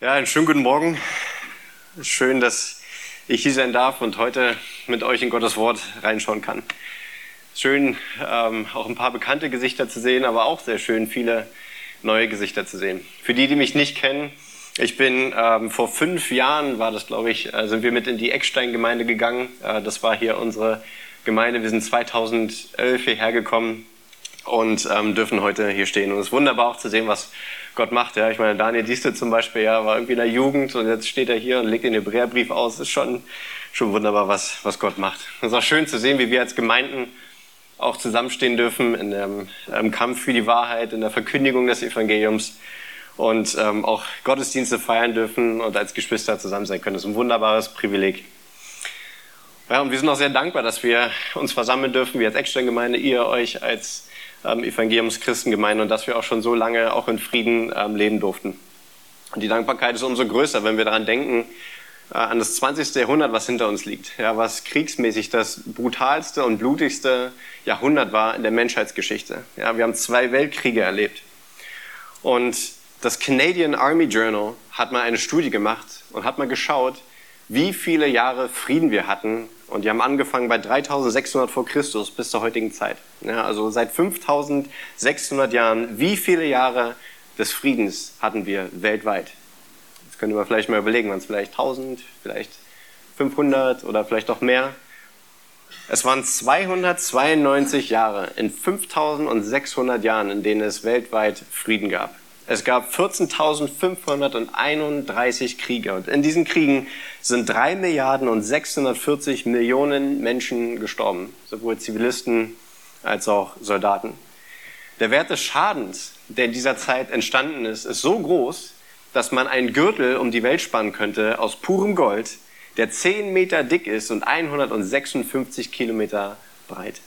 Ja, einen schönen guten Morgen. Schön, dass ich hier sein darf und heute mit euch in Gottes Wort reinschauen kann. Schön, ähm, auch ein paar bekannte Gesichter zu sehen, aber auch sehr schön, viele neue Gesichter zu sehen. Für die, die mich nicht kennen, ich bin ähm, vor fünf Jahren, war das glaube ich, äh, sind wir mit in die Eckstein-Gemeinde gegangen. Äh, das war hier unsere Gemeinde. Wir sind 2011 hierher gekommen und ähm, dürfen heute hier stehen. Und es ist wunderbar auch zu sehen, was Gott macht. Ja, ich meine, Daniel Dieste zum Beispiel, ja, war irgendwie in der Jugend und jetzt steht er hier und legt den Hebräerbrief aus. Das ist schon, schon wunderbar, was, was Gott macht. Es ist auch schön zu sehen, wie wir als Gemeinden auch zusammenstehen dürfen in dem im Kampf für die Wahrheit, in der Verkündigung des Evangeliums und ähm, auch Gottesdienste feiern dürfen und als Geschwister zusammen sein können. Das ist ein wunderbares Privileg. Ja, und wir sind auch sehr dankbar, dass wir uns versammeln dürfen, wir als Eckstein-Gemeinde, ihr euch als ähm, Evangeliumschristengemeinde und dass wir auch schon so lange auch in Frieden ähm, leben durften. Und die Dankbarkeit ist umso größer, wenn wir daran denken, äh, an das 20. Jahrhundert, was hinter uns liegt. Ja, was kriegsmäßig das brutalste und blutigste Jahrhundert war in der Menschheitsgeschichte. Ja, wir haben zwei Weltkriege erlebt. Und das Canadian Army Journal hat mal eine Studie gemacht und hat mal geschaut, wie viele Jahre Frieden wir hatten und die haben angefangen bei 3600 vor Christus bis zur heutigen Zeit. Ja, also seit 5600 Jahren, wie viele Jahre des Friedens hatten wir weltweit? Jetzt können wir vielleicht mal überlegen, waren es vielleicht 1000, vielleicht 500 oder vielleicht auch mehr. Es waren 292 Jahre in 5600 Jahren, in denen es weltweit Frieden gab. Es gab 14.531 Kriege und in diesen Kriegen sind 3 Milliarden und 640 Millionen Menschen gestorben, sowohl Zivilisten als auch Soldaten. Der Wert des Schadens, der in dieser Zeit entstanden ist, ist so groß, dass man einen Gürtel um die Welt spannen könnte aus purem Gold, der 10 Meter dick ist und 156 Kilometer breit.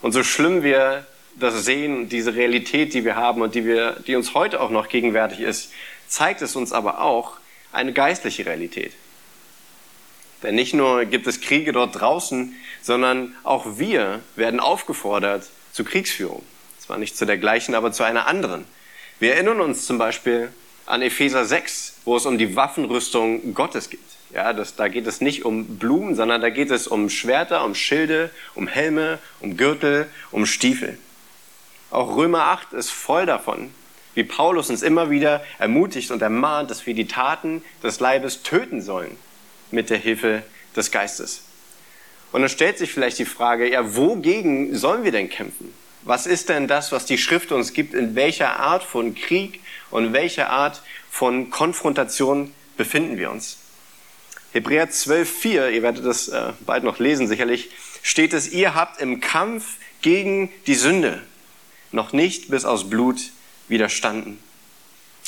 Und so schlimm wir das Sehen, diese Realität, die wir haben und die, wir, die uns heute auch noch gegenwärtig ist, zeigt es uns aber auch eine geistliche Realität. Denn nicht nur gibt es Kriege dort draußen, sondern auch wir werden aufgefordert zu Kriegsführung. Zwar nicht zu der gleichen, aber zu einer anderen. Wir erinnern uns zum Beispiel an Epheser 6, wo es um die Waffenrüstung Gottes geht. Ja, das, da geht es nicht um Blumen, sondern da geht es um Schwerter, um Schilde, um Helme, um Gürtel, um Stiefel. Auch Römer 8 ist voll davon, wie Paulus uns immer wieder ermutigt und ermahnt, dass wir die Taten des Leibes töten sollen mit der Hilfe des Geistes. Und dann stellt sich vielleicht die Frage, ja, wogegen sollen wir denn kämpfen? Was ist denn das, was die Schrift uns gibt? In welcher Art von Krieg und welcher Art von Konfrontation befinden wir uns? Hebräer 12,4, ihr werdet das äh, bald noch lesen sicherlich, steht es, ihr habt im Kampf gegen die Sünde noch nicht bis aus Blut widerstanden.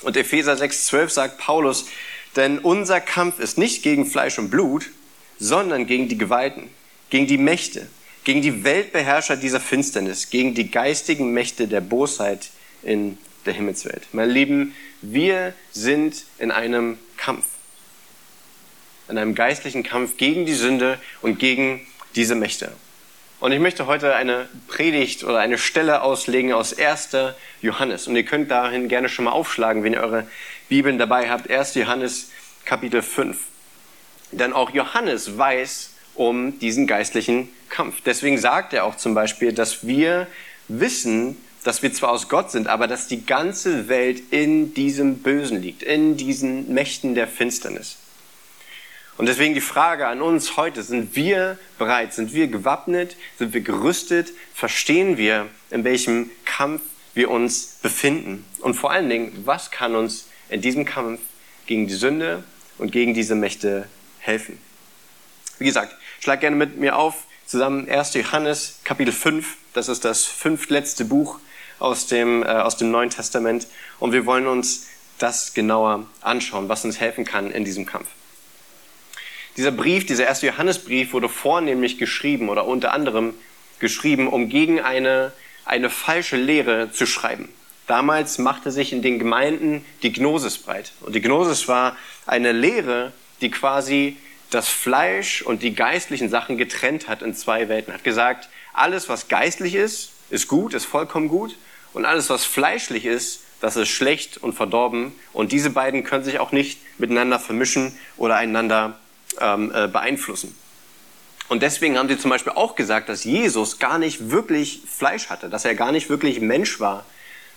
Und Epheser 6,12 sagt Paulus, denn unser Kampf ist nicht gegen Fleisch und Blut, sondern gegen die Gewalten, gegen die Mächte, gegen die Weltbeherrscher dieser Finsternis, gegen die geistigen Mächte der Bosheit in der Himmelswelt. Meine Lieben, wir sind in einem Kampf, in einem geistlichen Kampf gegen die Sünde und gegen diese Mächte. Und ich möchte heute eine Predigt oder eine Stelle auslegen aus 1. Johannes. Und ihr könnt dahin gerne schon mal aufschlagen, wenn ihr eure Bibeln dabei habt. 1. Johannes Kapitel 5. Denn auch Johannes weiß um diesen geistlichen Kampf. Deswegen sagt er auch zum Beispiel, dass wir wissen, dass wir zwar aus Gott sind, aber dass die ganze Welt in diesem Bösen liegt, in diesen Mächten der Finsternis. Und deswegen die Frage an uns heute, sind wir bereit, sind wir gewappnet, sind wir gerüstet, verstehen wir, in welchem Kampf wir uns befinden? Und vor allen Dingen, was kann uns in diesem Kampf gegen die Sünde und gegen diese Mächte helfen? Wie gesagt, schlag gerne mit mir auf, zusammen 1. Johannes Kapitel 5, das ist das fünftletzte Buch aus dem, äh, aus dem Neuen Testament und wir wollen uns das genauer anschauen, was uns helfen kann in diesem Kampf. Dieser Brief, dieser erste Johannesbrief wurde vornehmlich geschrieben oder unter anderem geschrieben, um gegen eine, eine falsche Lehre zu schreiben. Damals machte sich in den Gemeinden die Gnosis breit. Und die Gnosis war eine Lehre, die quasi das Fleisch und die geistlichen Sachen getrennt hat in zwei Welten. Hat gesagt, alles, was geistlich ist, ist gut, ist vollkommen gut. Und alles, was fleischlich ist, das ist schlecht und verdorben. Und diese beiden können sich auch nicht miteinander vermischen oder einander ähm, äh, beeinflussen. Und deswegen haben sie zum Beispiel auch gesagt, dass Jesus gar nicht wirklich Fleisch hatte, dass er gar nicht wirklich Mensch war,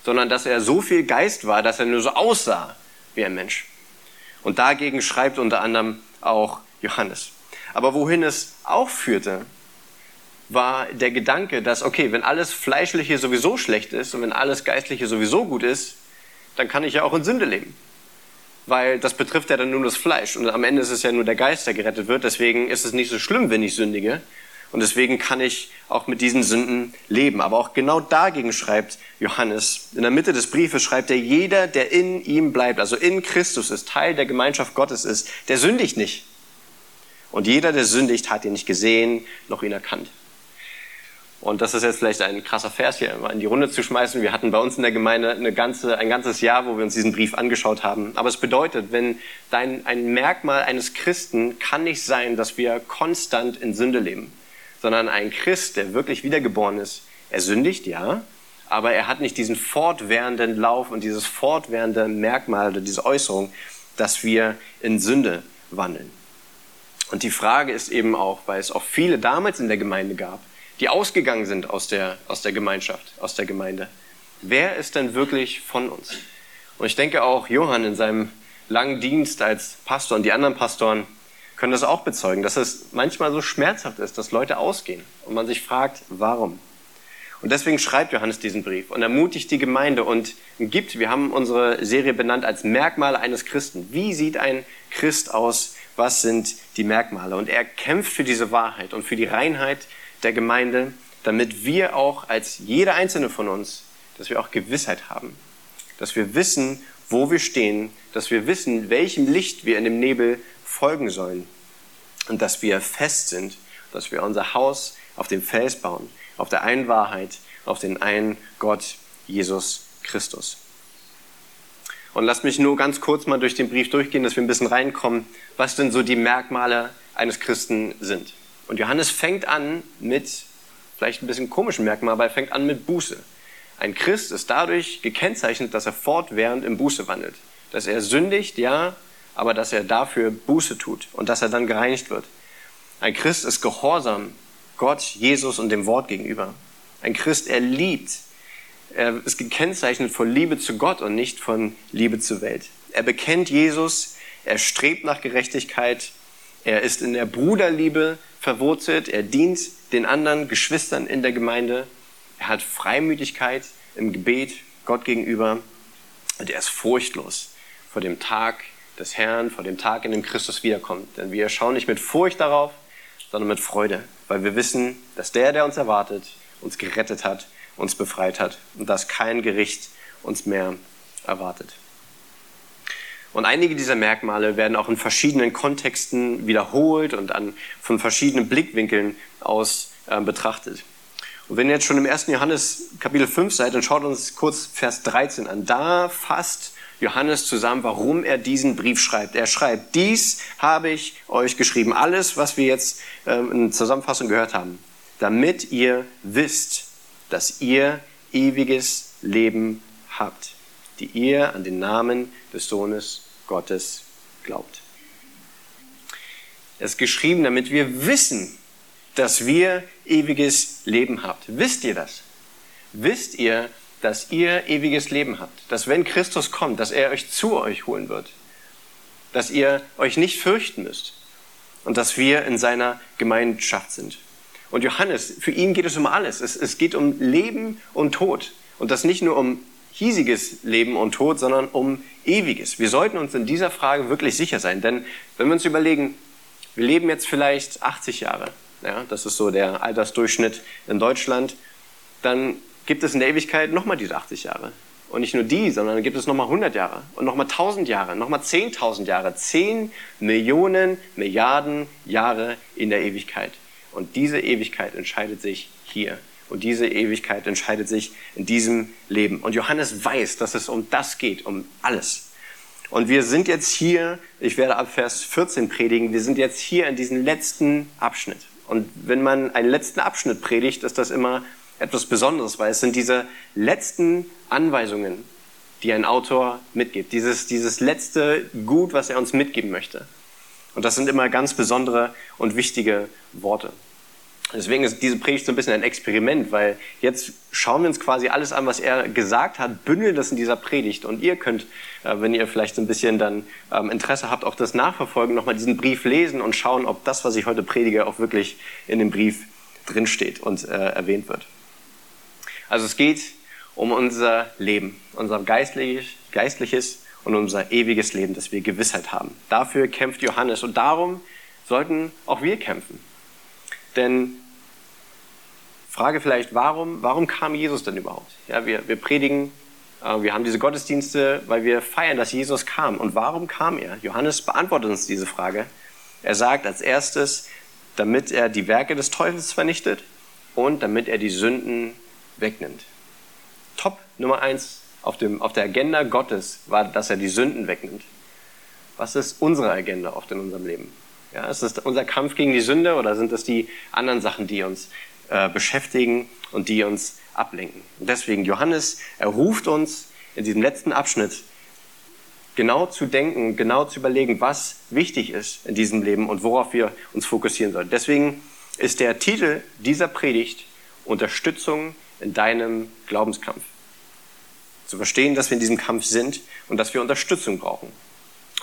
sondern dass er so viel Geist war, dass er nur so aussah wie ein Mensch. Und dagegen schreibt unter anderem auch Johannes. Aber wohin es auch führte, war der Gedanke, dass, okay, wenn alles Fleischliche sowieso schlecht ist und wenn alles Geistliche sowieso gut ist, dann kann ich ja auch in Sünde leben. Weil das betrifft ja dann nur das Fleisch und am Ende ist es ja nur der Geist, der gerettet wird. Deswegen ist es nicht so schlimm, wenn ich sündige. Und deswegen kann ich auch mit diesen Sünden leben. Aber auch genau dagegen schreibt Johannes. In der Mitte des Briefes schreibt er, jeder, der in ihm bleibt, also in Christus ist, Teil der Gemeinschaft Gottes ist, der sündigt nicht. Und jeder, der sündigt, hat ihn nicht gesehen, noch ihn erkannt. Und das ist jetzt vielleicht ein krasser Vers hier in die Runde zu schmeißen. Wir hatten bei uns in der Gemeinde eine ganze, ein ganzes Jahr, wo wir uns diesen Brief angeschaut haben. Aber es bedeutet, wenn dein, ein Merkmal eines Christen kann nicht sein, dass wir konstant in Sünde leben, sondern ein Christ, der wirklich wiedergeboren ist, er sündigt, ja, aber er hat nicht diesen fortwährenden Lauf und dieses fortwährende Merkmal oder diese Äußerung, dass wir in Sünde wandeln. Und die Frage ist eben auch, weil es auch viele damals in der Gemeinde gab, die ausgegangen sind aus der, aus der Gemeinschaft, aus der Gemeinde. Wer ist denn wirklich von uns? Und ich denke auch Johann in seinem langen Dienst als Pastor und die anderen Pastoren können das auch bezeugen, dass es manchmal so schmerzhaft ist, dass Leute ausgehen und man sich fragt, warum? Und deswegen schreibt Johannes diesen Brief und ermutigt die Gemeinde und gibt, wir haben unsere Serie benannt als Merkmale eines Christen. Wie sieht ein Christ aus? Was sind die Merkmale? Und er kämpft für diese Wahrheit und für die Reinheit der Gemeinde, damit wir auch als jeder einzelne von uns, dass wir auch Gewissheit haben, dass wir wissen, wo wir stehen, dass wir wissen, welchem Licht wir in dem Nebel folgen sollen und dass wir fest sind, dass wir unser Haus auf dem Fels bauen, auf der einen Wahrheit, auf den einen Gott, Jesus Christus. Und lasst mich nur ganz kurz mal durch den Brief durchgehen, dass wir ein bisschen reinkommen, was denn so die Merkmale eines Christen sind. Und Johannes fängt an mit, vielleicht ein bisschen komischen Merkmal, aber er fängt an mit Buße. Ein Christ ist dadurch gekennzeichnet, dass er fortwährend im Buße wandelt. Dass er sündigt, ja, aber dass er dafür Buße tut und dass er dann gereinigt wird. Ein Christ ist gehorsam Gott, Jesus und dem Wort gegenüber. Ein Christ, er liebt. Er ist gekennzeichnet von Liebe zu Gott und nicht von Liebe zur Welt. Er bekennt Jesus, er strebt nach Gerechtigkeit, er ist in der Bruderliebe verwurzelt, er dient den anderen Geschwistern in der Gemeinde, er hat Freimütigkeit im Gebet Gott gegenüber und er ist furchtlos vor dem Tag des Herrn, vor dem Tag, in dem Christus wiederkommt. Denn wir schauen nicht mit Furcht darauf, sondern mit Freude, weil wir wissen, dass der, der uns erwartet, uns gerettet hat, uns befreit hat und dass kein Gericht uns mehr erwartet. Und einige dieser Merkmale werden auch in verschiedenen Kontexten wiederholt und an, von verschiedenen Blickwinkeln aus äh, betrachtet. Und wenn ihr jetzt schon im 1. Johannes Kapitel 5 seid, dann schaut uns kurz Vers 13 an. Da fasst Johannes zusammen, warum er diesen Brief schreibt. Er schreibt, dies habe ich euch geschrieben. Alles, was wir jetzt ähm, in Zusammenfassung gehört haben, damit ihr wisst, dass ihr ewiges Leben habt die ihr an den Namen des Sohnes Gottes glaubt. Es ist geschrieben, damit wir wissen, dass wir ewiges Leben habt. Wisst ihr das? Wisst ihr, dass ihr ewiges Leben habt? Dass wenn Christus kommt, dass er euch zu euch holen wird? Dass ihr euch nicht fürchten müsst? Und dass wir in seiner Gemeinschaft sind? Und Johannes, für ihn geht es um alles. Es, es geht um Leben und Tod. Und das nicht nur um hiesiges Leben und Tod, sondern um ewiges. Wir sollten uns in dieser Frage wirklich sicher sein, denn wenn wir uns überlegen, wir leben jetzt vielleicht 80 Jahre, ja, das ist so der Altersdurchschnitt in Deutschland, dann gibt es in der Ewigkeit nochmal diese 80 Jahre. Und nicht nur die, sondern dann gibt es nochmal 100 Jahre und nochmal 1000 Jahre, nochmal 10.000 Jahre, 10 Millionen Milliarden Jahre in der Ewigkeit. Und diese Ewigkeit entscheidet sich hier und diese Ewigkeit entscheidet sich in diesem Leben. Und Johannes weiß, dass es um das geht, um alles. Und wir sind jetzt hier, ich werde ab Vers 14 predigen, wir sind jetzt hier in diesem letzten Abschnitt. Und wenn man einen letzten Abschnitt predigt, ist das immer etwas Besonderes, weil es sind diese letzten Anweisungen, die ein Autor mitgibt. Dieses, dieses letzte Gut, was er uns mitgeben möchte. Und das sind immer ganz besondere und wichtige Worte. Deswegen ist diese Predigt so ein bisschen ein Experiment, weil jetzt schauen wir uns quasi alles an, was er gesagt hat, bündeln das in dieser Predigt. Und ihr könnt, äh, wenn ihr vielleicht so ein bisschen dann ähm, Interesse habt, auch das nachverfolgen, nochmal diesen Brief lesen und schauen, ob das, was ich heute predige, auch wirklich in dem Brief drinsteht und äh, erwähnt wird. Also es geht um unser Leben, unser geistliches, geistliches und unser ewiges Leben, dass wir Gewissheit haben. Dafür kämpft Johannes und darum sollten auch wir kämpfen. Denn Frage vielleicht, warum, warum kam Jesus denn überhaupt? Ja, wir, wir predigen, äh, wir haben diese Gottesdienste, weil wir feiern, dass Jesus kam. Und warum kam er? Johannes beantwortet uns diese Frage. Er sagt als erstes, damit er die Werke des Teufels vernichtet und damit er die Sünden wegnimmt. Top Nummer eins auf, dem, auf der Agenda Gottes war, dass er die Sünden wegnimmt. Was ist unsere Agenda oft in unserem Leben? Ja, ist das unser Kampf gegen die Sünde oder sind das die anderen Sachen, die uns äh, beschäftigen und die uns ablenken? Und deswegen, Johannes, er ruft uns in diesem letzten Abschnitt genau zu denken, genau zu überlegen, was wichtig ist in diesem Leben und worauf wir uns fokussieren sollen. Deswegen ist der Titel dieser Predigt Unterstützung in deinem Glaubenskampf. Zu verstehen, dass wir in diesem Kampf sind und dass wir Unterstützung brauchen.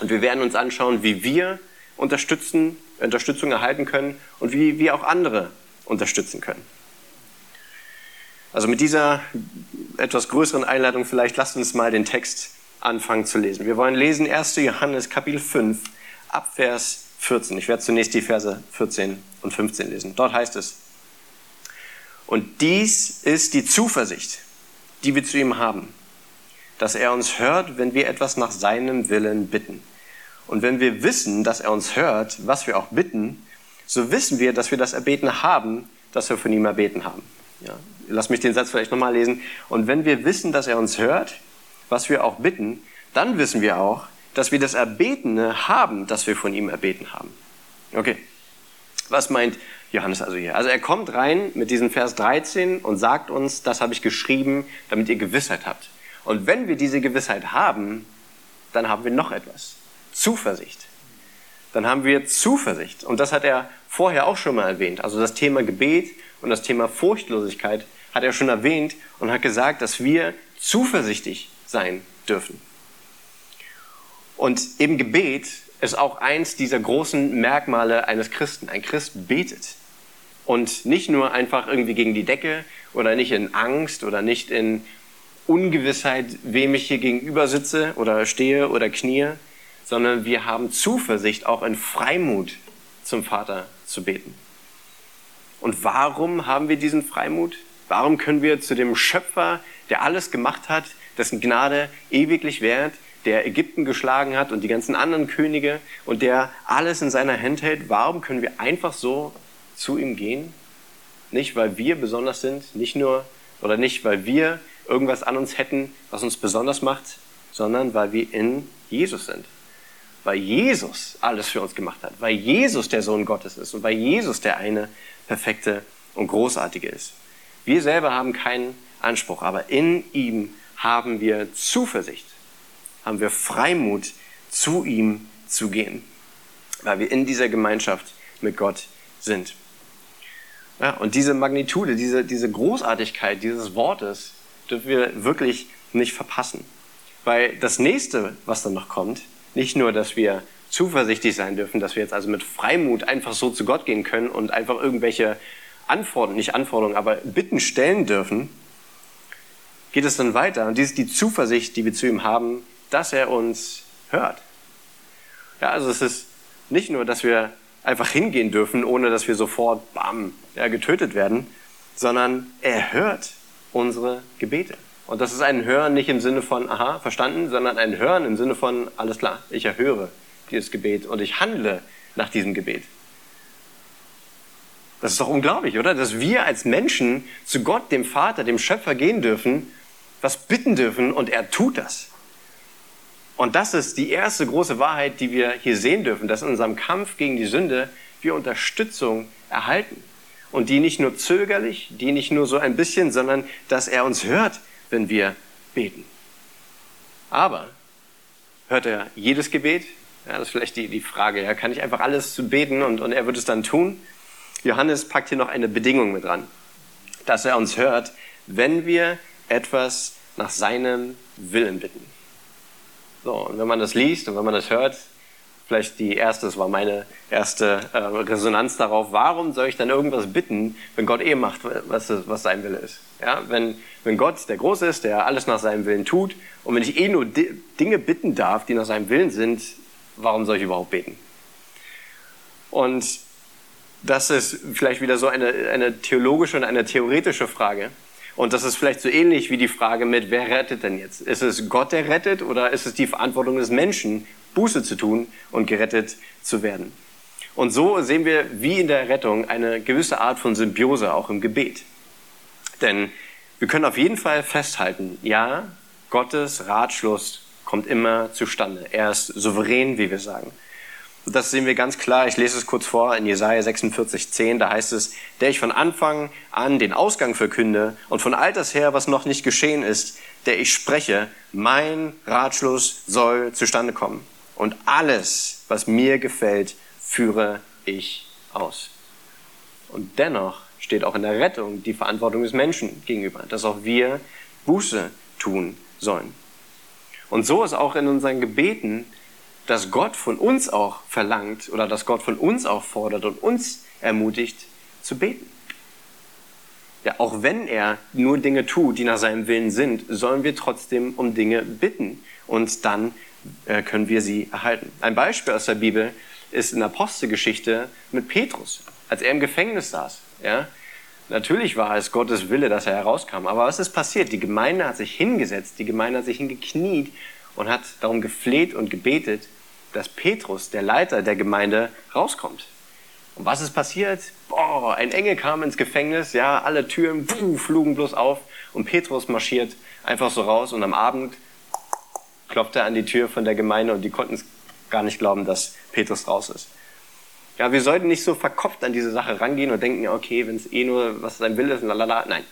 Und wir werden uns anschauen, wie wir unterstützen, Unterstützung erhalten können und wie wir auch andere unterstützen können. Also mit dieser etwas größeren Einladung vielleicht lasst uns mal den Text anfangen zu lesen. Wir wollen lesen 1. Johannes Kapitel 5 ab Vers 14. Ich werde zunächst die Verse 14 und 15 lesen. Dort heißt es, und dies ist die Zuversicht, die wir zu ihm haben, dass er uns hört, wenn wir etwas nach seinem Willen bitten. Und wenn wir wissen, dass er uns hört, was wir auch bitten, so wissen wir, dass wir das Erbeten haben, das wir von ihm erbeten haben. Ja, lass mich den Satz vielleicht nochmal lesen. Und wenn wir wissen, dass er uns hört, was wir auch bitten, dann wissen wir auch, dass wir das Erbetene haben, das wir von ihm erbeten haben. Okay. Was meint Johannes also hier? Also er kommt rein mit diesem Vers 13 und sagt uns, das habe ich geschrieben, damit ihr Gewissheit habt. Und wenn wir diese Gewissheit haben, dann haben wir noch etwas. Zuversicht. Dann haben wir Zuversicht. Und das hat er vorher auch schon mal erwähnt. Also das Thema Gebet und das Thema Furchtlosigkeit hat er schon erwähnt und hat gesagt, dass wir zuversichtlich sein dürfen. Und im Gebet ist auch eins dieser großen Merkmale eines Christen. Ein Christ betet. Und nicht nur einfach irgendwie gegen die Decke oder nicht in Angst oder nicht in Ungewissheit, wem ich hier gegenüber sitze oder stehe oder knie, sondern wir haben Zuversicht, auch in Freimut zum Vater zu beten. Und warum haben wir diesen Freimut? Warum können wir zu dem Schöpfer, der alles gemacht hat, dessen Gnade ewiglich währt, der Ägypten geschlagen hat und die ganzen anderen Könige und der alles in seiner Hand hält, warum können wir einfach so zu ihm gehen? Nicht, weil wir besonders sind, nicht nur oder nicht, weil wir irgendwas an uns hätten, was uns besonders macht, sondern weil wir in Jesus sind weil Jesus alles für uns gemacht hat, weil Jesus der Sohn Gottes ist und weil Jesus der eine perfekte und großartige ist. Wir selber haben keinen Anspruch, aber in ihm haben wir Zuversicht, haben wir Freimut, zu ihm zu gehen, weil wir in dieser Gemeinschaft mit Gott sind. Ja, und diese Magnitude, diese, diese Großartigkeit dieses Wortes dürfen wir wirklich nicht verpassen. Weil das nächste, was dann noch kommt, nicht nur, dass wir zuversichtlich sein dürfen, dass wir jetzt also mit Freimut einfach so zu Gott gehen können und einfach irgendwelche Anforderungen, nicht Anforderungen, aber Bitten stellen dürfen, geht es dann weiter. Und dies ist die Zuversicht, die wir zu ihm haben, dass er uns hört. Ja, also es ist nicht nur, dass wir einfach hingehen dürfen, ohne dass wir sofort, bam, ja, getötet werden, sondern er hört unsere Gebete. Und das ist ein Hören nicht im Sinne von, aha, verstanden, sondern ein Hören im Sinne von, alles klar, ich erhöre dieses Gebet und ich handle nach diesem Gebet. Das ist doch unglaublich, oder? Dass wir als Menschen zu Gott, dem Vater, dem Schöpfer gehen dürfen, was bitten dürfen und er tut das. Und das ist die erste große Wahrheit, die wir hier sehen dürfen, dass in unserem Kampf gegen die Sünde wir Unterstützung erhalten. Und die nicht nur zögerlich, die nicht nur so ein bisschen, sondern dass er uns hört, wenn wir beten. Aber hört er jedes Gebet? Ja, das ist vielleicht die, die Frage. Ja, kann ich einfach alles beten und, und er wird es dann tun? Johannes packt hier noch eine Bedingung mit dran, dass er uns hört, wenn wir etwas nach seinem Willen bitten. So, und wenn man das liest und wenn man das hört, vielleicht die erste, das war meine erste äh, Resonanz darauf, warum soll ich dann irgendwas bitten, wenn Gott eh macht, was, was sein Wille ist? Ja, wenn, wenn Gott der Große ist, der alles nach seinem Willen tut, und wenn ich eh nur Dinge bitten darf, die nach seinem Willen sind, warum soll ich überhaupt beten? Und das ist vielleicht wieder so eine, eine theologische und eine theoretische Frage. Und das ist vielleicht so ähnlich wie die Frage mit, wer rettet denn jetzt? Ist es Gott, der rettet oder ist es die Verantwortung des Menschen, Buße zu tun und gerettet zu werden? Und so sehen wir wie in der Rettung eine gewisse Art von Symbiose auch im Gebet. Denn wir können auf jeden Fall festhalten, ja, Gottes Ratschluss kommt immer zustande. Er ist souverän, wie wir sagen. Das sehen wir ganz klar. Ich lese es kurz vor in Jesaja 46, 10. Da heißt es, der ich von Anfang an den Ausgang verkünde und von alters her, was noch nicht geschehen ist, der ich spreche, mein Ratschluss soll zustande kommen. Und alles, was mir gefällt, führe ich aus. Und dennoch steht auch in der Rettung die Verantwortung des Menschen gegenüber, dass auch wir Buße tun sollen. Und so ist auch in unseren Gebeten dass Gott von uns auch verlangt oder dass Gott von uns auch fordert und uns ermutigt zu beten. Ja, auch wenn er nur Dinge tut, die nach seinem Willen sind, sollen wir trotzdem um Dinge bitten und dann können wir sie erhalten. Ein Beispiel aus der Bibel ist in der Apostelgeschichte mit Petrus, als er im Gefängnis saß. Ja, Natürlich war es Gottes Wille, dass er herauskam. Aber was ist passiert? Die Gemeinde hat sich hingesetzt, die Gemeinde hat sich hingekniet und hat darum gefleht und gebetet, dass Petrus, der Leiter der Gemeinde, rauskommt. Und was ist passiert? Boah, ein Engel kam ins Gefängnis, ja, alle Türen buh, flogen bloß auf und Petrus marschiert einfach so raus und am Abend klopft er an die Tür von der Gemeinde und die konnten es gar nicht glauben, dass Petrus raus ist. Ja, wir sollten nicht so verkopft an diese Sache rangehen und denken, okay, wenn es eh nur was sein Will ist, lalala. Nein,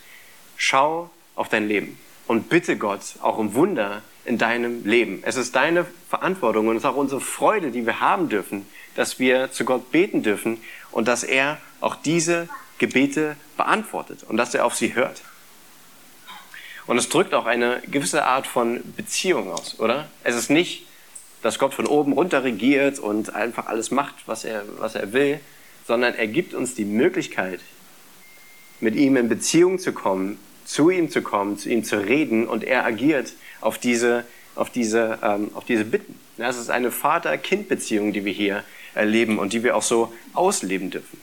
schau auf dein Leben und bitte Gott auch um Wunder, in deinem Leben. Es ist deine Verantwortung und es ist auch unsere Freude, die wir haben dürfen, dass wir zu Gott beten dürfen und dass er auch diese Gebete beantwortet und dass er auf sie hört. Und es drückt auch eine gewisse Art von Beziehung aus, oder? Es ist nicht, dass Gott von oben runter regiert und einfach alles macht, was er, was er will, sondern er gibt uns die Möglichkeit, mit ihm in Beziehung zu kommen, zu ihm zu kommen, zu ihm zu reden und er agiert auf diese, auf diese, ähm, auf diese Bitten. Ja, es ist eine Vater-Kind-Beziehung, die wir hier erleben und die wir auch so ausleben dürfen.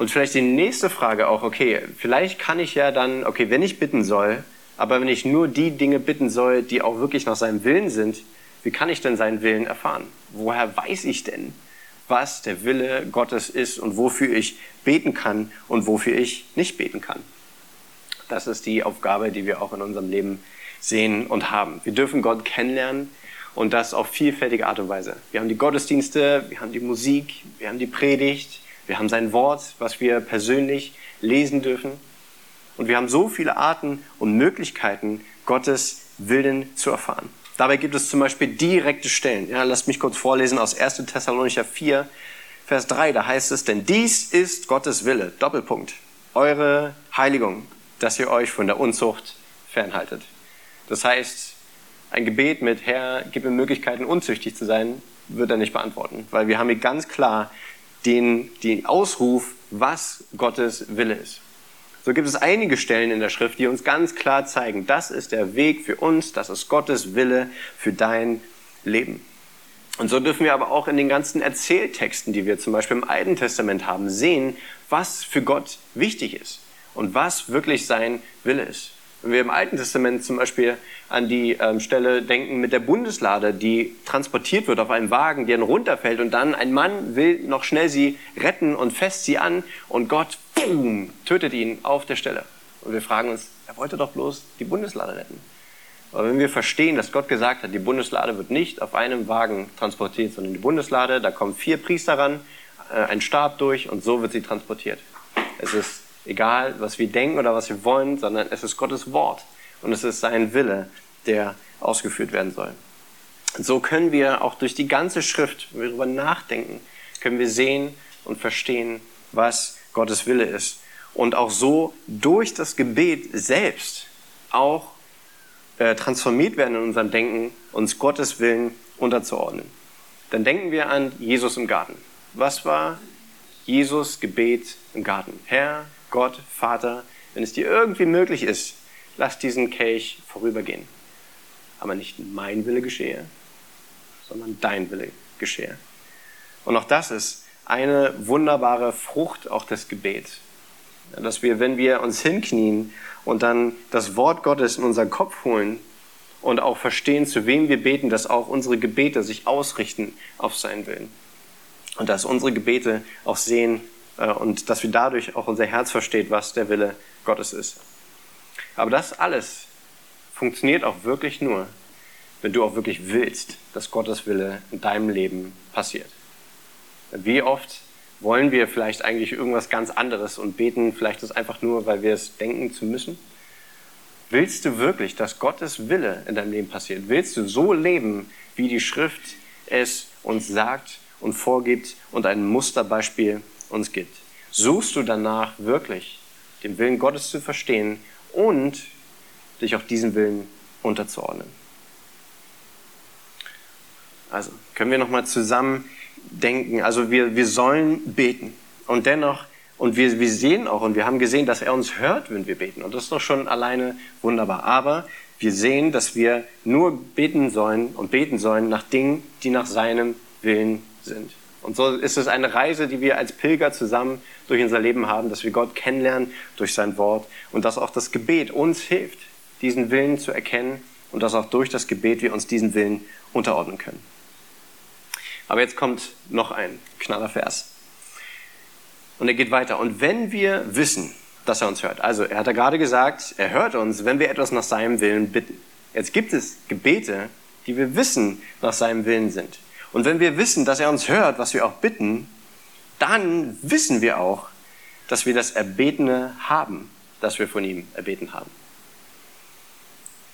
Und vielleicht die nächste Frage auch, okay, vielleicht kann ich ja dann, okay, wenn ich bitten soll, aber wenn ich nur die Dinge bitten soll, die auch wirklich nach seinem Willen sind, wie kann ich denn seinen Willen erfahren? Woher weiß ich denn, was der Wille Gottes ist und wofür ich beten kann und wofür ich nicht beten kann? Das ist die Aufgabe, die wir auch in unserem Leben sehen und haben. Wir dürfen Gott kennenlernen und das auf vielfältige Art und Weise. Wir haben die Gottesdienste, wir haben die Musik, wir haben die Predigt, wir haben sein Wort, was wir persönlich lesen dürfen. Und wir haben so viele Arten und Möglichkeiten, Gottes Willen zu erfahren. Dabei gibt es zum Beispiel direkte Stellen. Ja, lasst mich kurz vorlesen aus 1. Thessalonicher 4, Vers 3. Da heißt es, denn dies ist Gottes Wille, Doppelpunkt, eure Heiligung, dass ihr euch von der Unzucht fernhaltet. Das heißt, ein Gebet mit Herr, gib mir Möglichkeiten, unzüchtig zu sein, wird er nicht beantworten, weil wir haben hier ganz klar den, den Ausruf, was Gottes Wille ist. So gibt es einige Stellen in der Schrift, die uns ganz klar zeigen, das ist der Weg für uns, das ist Gottes Wille für dein Leben. Und so dürfen wir aber auch in den ganzen Erzähltexten, die wir zum Beispiel im Alten Testament haben, sehen, was für Gott wichtig ist und was wirklich sein Wille ist. Wenn wir im Alten Testament zum Beispiel an die ähm, Stelle denken mit der Bundeslade, die transportiert wird auf einem Wagen, dann runterfällt und dann ein Mann will noch schnell sie retten und fest sie an und Gott, boom, tötet ihn auf der Stelle. Und wir fragen uns, er wollte doch bloß die Bundeslade retten. Aber wenn wir verstehen, dass Gott gesagt hat, die Bundeslade wird nicht auf einem Wagen transportiert, sondern die Bundeslade, da kommen vier Priester ran, äh, ein Stab durch und so wird sie transportiert. Es ist egal, was wir denken oder was wir wollen, sondern es ist Gottes Wort. und es ist sein Wille, der ausgeführt werden soll. Und so können wir auch durch die ganze Schrift, wenn wir darüber nachdenken, können wir sehen und verstehen, was Gottes Wille ist. Und auch so durch das Gebet selbst auch äh, transformiert werden in unserem Denken, uns Gottes Willen unterzuordnen. Dann denken wir an Jesus im Garten. Was war Jesus Gebet im Garten? Herr, Gott, Vater, wenn es dir irgendwie möglich ist, lass diesen Kelch vorübergehen. Aber nicht mein Wille geschehe, sondern dein Wille geschehe. Und auch das ist eine wunderbare Frucht auch des Gebets. Dass wir, wenn wir uns hinknien und dann das Wort Gottes in unseren Kopf holen und auch verstehen, zu wem wir beten, dass auch unsere Gebete sich ausrichten auf seinen Willen. Und dass unsere Gebete auch sehen und dass wir dadurch auch unser Herz versteht, was der Wille Gottes ist. Aber das alles funktioniert auch wirklich nur, wenn du auch wirklich willst, dass Gottes Wille in deinem Leben passiert. Wie oft wollen wir vielleicht eigentlich irgendwas ganz anderes und beten vielleicht das einfach nur, weil wir es denken zu müssen? Willst du wirklich, dass Gottes Wille in deinem Leben passiert? Willst du so leben, wie die Schrift es uns sagt und vorgibt und ein Musterbeispiel uns gibt? Suchst du danach wirklich, den Willen Gottes zu verstehen und dich auch diesem Willen unterzuordnen? Also können wir nochmal zusammen denken. Also wir, wir sollen beten. Und dennoch, und wir, wir sehen auch und wir haben gesehen, dass er uns hört, wenn wir beten. Und das ist doch schon alleine wunderbar. Aber wir sehen, dass wir nur beten sollen und beten sollen nach Dingen, die nach seinem Willen sind. Und so ist es eine Reise, die wir als Pilger zusammen durch unser Leben haben, dass wir Gott kennenlernen durch sein Wort und dass auch das Gebet uns hilft, diesen Willen zu erkennen und dass auch durch das Gebet wir uns diesen Willen unterordnen können. Aber jetzt kommt noch ein knaller Vers. Und er geht weiter. Und wenn wir wissen, dass er uns hört, also er hat ja gerade gesagt, er hört uns, wenn wir etwas nach seinem Willen bitten. Jetzt gibt es Gebete, die wir wissen nach seinem Willen sind. Und wenn wir wissen, dass er uns hört, was wir auch bitten, dann wissen wir auch, dass wir das Erbetene haben, das wir von ihm erbeten haben.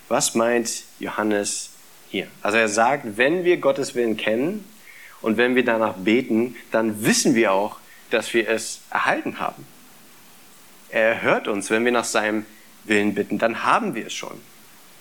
Was meint Johannes hier? Also er sagt, wenn wir Gottes Willen kennen, und wenn wir danach beten, dann wissen wir auch, dass wir es erhalten haben. Er hört uns, wenn wir nach seinem Willen bitten, dann haben wir es schon.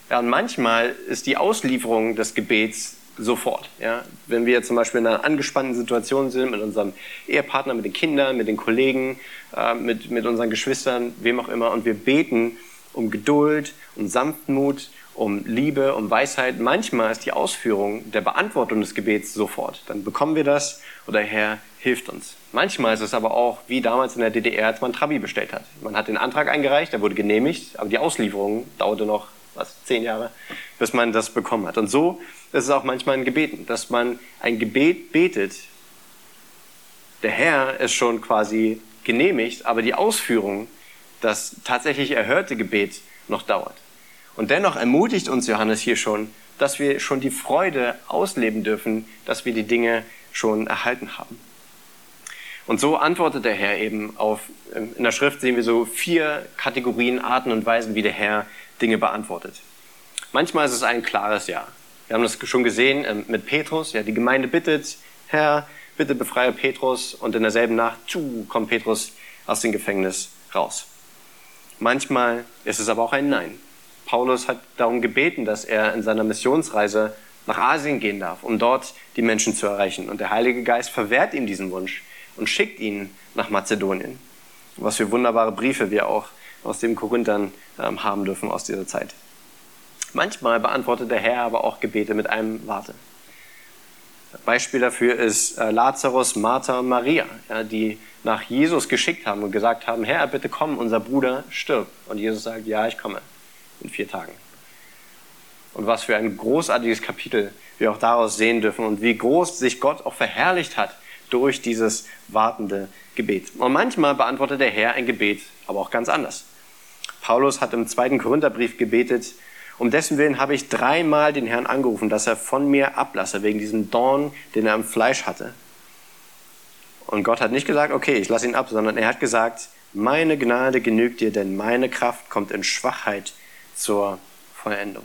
Ja, und manchmal ist die Auslieferung des Gebets sofort. Ja? Wenn wir zum Beispiel in einer angespannten Situation sind mit unserem Ehepartner, mit den Kindern, mit den Kollegen, äh, mit, mit unseren Geschwistern, wem auch immer, und wir beten um Geduld, um Sanftmut, um Liebe, um Weisheit. Manchmal ist die Ausführung der Beantwortung des Gebets sofort. Dann bekommen wir das oder Herr hilft uns. Manchmal ist es aber auch wie damals in der DDR, als man Trabi bestellt hat. Man hat den Antrag eingereicht, der wurde genehmigt, aber die Auslieferung dauerte noch was, zehn Jahre, bis man das bekommen hat. Und so ist es auch manchmal in Gebeten, dass man ein Gebet betet. Der Herr ist schon quasi genehmigt, aber die Ausführung, das tatsächlich erhörte Gebet noch dauert. Und dennoch ermutigt uns Johannes hier schon, dass wir schon die Freude ausleben dürfen, dass wir die Dinge schon erhalten haben. Und so antwortet der Herr eben auf, ähm, in der Schrift sehen wir so vier Kategorien, Arten und Weisen, wie der Herr Dinge beantwortet. Manchmal ist es ein klares Ja. Wir haben das schon gesehen ähm, mit Petrus. Ja, die Gemeinde bittet, Herr, bitte befreie Petrus. Und in derselben Nacht, tschu, kommt Petrus aus dem Gefängnis raus. Manchmal ist es aber auch ein Nein. Paulus hat darum gebeten, dass er in seiner Missionsreise nach Asien gehen darf, um dort die Menschen zu erreichen. Und der Heilige Geist verwehrt ihm diesen Wunsch und schickt ihn nach Mazedonien. Was für wunderbare Briefe wir auch aus dem Korinthern ähm, haben dürfen aus dieser Zeit. Manchmal beantwortet der Herr aber auch Gebete mit einem Warte. Beispiel dafür ist äh, Lazarus, Martha und Maria, ja, die nach Jesus geschickt haben und gesagt haben, Herr, bitte komm, unser Bruder stirbt. Und Jesus sagt, ja, ich komme in vier Tagen. Und was für ein großartiges Kapitel wir auch daraus sehen dürfen und wie groß sich Gott auch verherrlicht hat durch dieses wartende Gebet. Und manchmal beantwortet der Herr ein Gebet, aber auch ganz anders. Paulus hat im zweiten Korintherbrief gebetet, um dessen Willen habe ich dreimal den Herrn angerufen, dass er von mir ablasse, wegen diesem Dorn, den er im Fleisch hatte. Und Gott hat nicht gesagt, okay, ich lasse ihn ab, sondern er hat gesagt, meine Gnade genügt dir, denn meine Kraft kommt in Schwachheit zur Vollendung.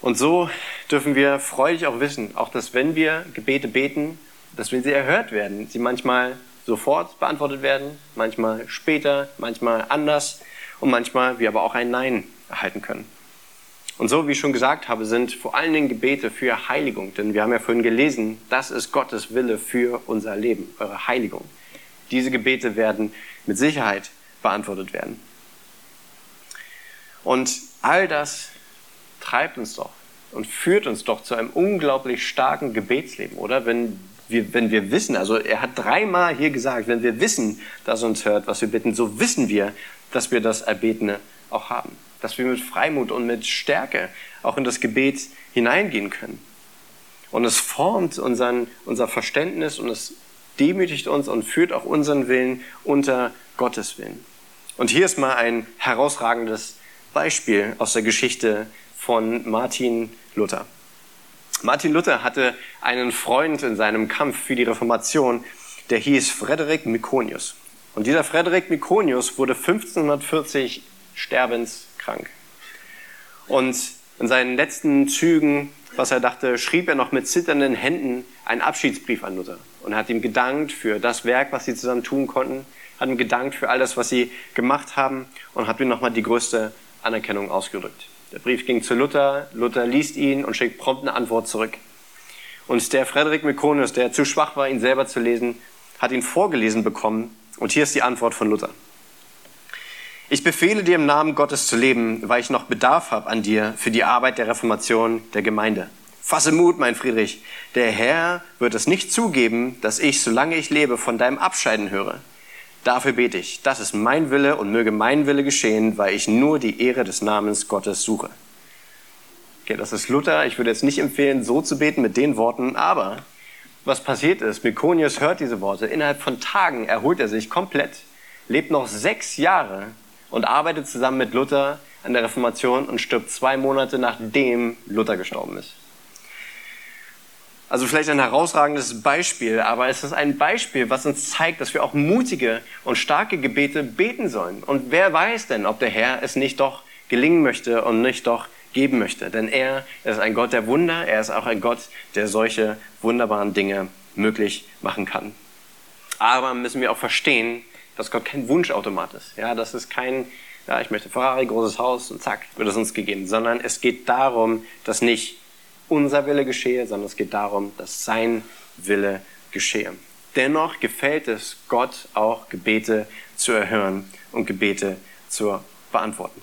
Und so dürfen wir freudig auch wissen, auch dass wenn wir Gebete beten, dass wenn sie erhört werden, sie manchmal sofort beantwortet werden, manchmal später, manchmal anders und manchmal wir aber auch ein Nein erhalten können. Und so, wie ich schon gesagt habe, sind vor allen Dingen Gebete für Heiligung. Denn wir haben ja vorhin gelesen, das ist Gottes Wille für unser Leben, eure Heiligung. Diese Gebete werden mit Sicherheit beantwortet werden. Und all das treibt uns doch und führt uns doch zu einem unglaublich starken Gebetsleben, oder? Wenn wir, wenn wir wissen, also er hat dreimal hier gesagt, wenn wir wissen, dass uns hört, was wir bitten, so wissen wir, dass wir das Erbetene auch haben dass wir mit Freimut und mit Stärke auch in das Gebet hineingehen können. Und es formt unseren, unser Verständnis und es demütigt uns und führt auch unseren Willen unter Gottes Willen. Und hier ist mal ein herausragendes Beispiel aus der Geschichte von Martin Luther. Martin Luther hatte einen Freund in seinem Kampf für die Reformation, der hieß Frederik Mikonius. Und dieser Frederik Mikonius wurde 1540 sterbens krank. Und in seinen letzten Zügen, was er dachte, schrieb er noch mit zitternden Händen einen Abschiedsbrief an Luther und hat ihm gedankt für das Werk, was sie zusammen tun konnten, hat ihm gedankt für alles, was sie gemacht haben und hat ihm nochmal die größte Anerkennung ausgedrückt. Der Brief ging zu Luther, Luther liest ihn und schickt prompt eine Antwort zurück. Und der Frederik Mekonius, der zu schwach war, ihn selber zu lesen, hat ihn vorgelesen bekommen und hier ist die Antwort von Luther. Ich befehle dir im Namen Gottes zu leben, weil ich noch Bedarf habe an dir für die Arbeit der Reformation der Gemeinde. Fasse Mut, mein Friedrich. Der Herr wird es nicht zugeben, dass ich, solange ich lebe, von deinem Abscheiden höre. Dafür bete ich. Das ist mein Wille und möge mein Wille geschehen, weil ich nur die Ehre des Namens Gottes suche. Okay, das ist Luther. Ich würde jetzt nicht empfehlen, so zu beten mit den Worten, aber was passiert ist, Mekonius hört diese Worte. Innerhalb von Tagen erholt er sich komplett, lebt noch sechs Jahre und arbeitet zusammen mit Luther an der Reformation und stirbt zwei Monate nachdem Luther gestorben ist. Also vielleicht ein herausragendes Beispiel, aber es ist ein Beispiel, was uns zeigt, dass wir auch mutige und starke Gebete beten sollen. Und wer weiß denn, ob der Herr es nicht doch gelingen möchte und nicht doch geben möchte. Denn er ist ein Gott der Wunder, er ist auch ein Gott, der solche wunderbaren Dinge möglich machen kann. Aber müssen wir auch verstehen, dass Gott kein Wunschautomat ist. Ja, das ist kein, ja, ich möchte Ferrari, großes Haus und zack, wird es uns gegeben. Sondern es geht darum, dass nicht unser Wille geschehe, sondern es geht darum, dass sein Wille geschehe. Dennoch gefällt es Gott auch, Gebete zu erhören und Gebete zu beantworten.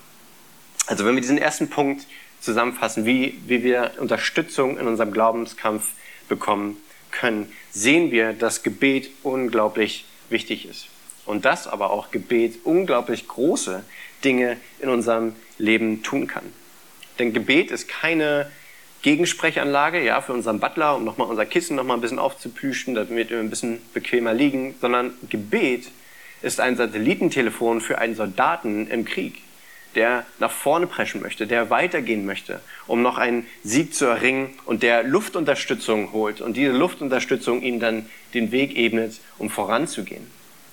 Also wenn wir diesen ersten Punkt zusammenfassen, wie, wie wir Unterstützung in unserem Glaubenskampf bekommen können, sehen wir, dass Gebet unglaublich wichtig ist und das aber auch Gebet unglaublich große Dinge in unserem Leben tun kann. Denn Gebet ist keine Gegensprechanlage, ja, für unseren Butler, um nochmal unser Kissen nochmal ein bisschen aufzuplüschen, damit wir ein bisschen bequemer liegen, sondern Gebet ist ein Satellitentelefon für einen Soldaten im Krieg, der nach vorne preschen möchte, der weitergehen möchte, um noch einen Sieg zu erringen und der Luftunterstützung holt und diese Luftunterstützung ihm dann den Weg ebnet, um voranzugehen.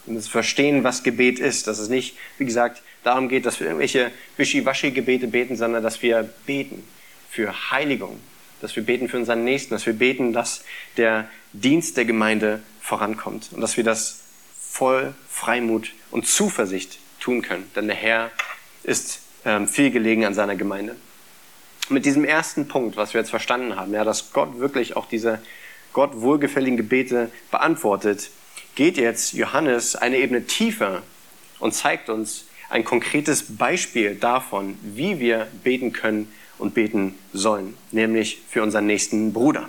Wir müssen verstehen, was Gebet ist. Dass es nicht, wie gesagt, darum geht, dass wir irgendwelche wischiwaschi-Gebete beten, sondern dass wir beten für Heiligung, dass wir beten für unseren Nächsten, dass wir beten, dass der Dienst der Gemeinde vorankommt und dass wir das voll Freimut und Zuversicht tun können. Denn der Herr ist ähm, viel gelegen an seiner Gemeinde. Mit diesem ersten Punkt, was wir jetzt verstanden haben, ja, dass Gott wirklich auch diese Gott wohlgefälligen Gebete beantwortet, geht jetzt Johannes eine Ebene tiefer und zeigt uns ein konkretes Beispiel davon, wie wir beten können und beten sollen, nämlich für unseren nächsten Bruder.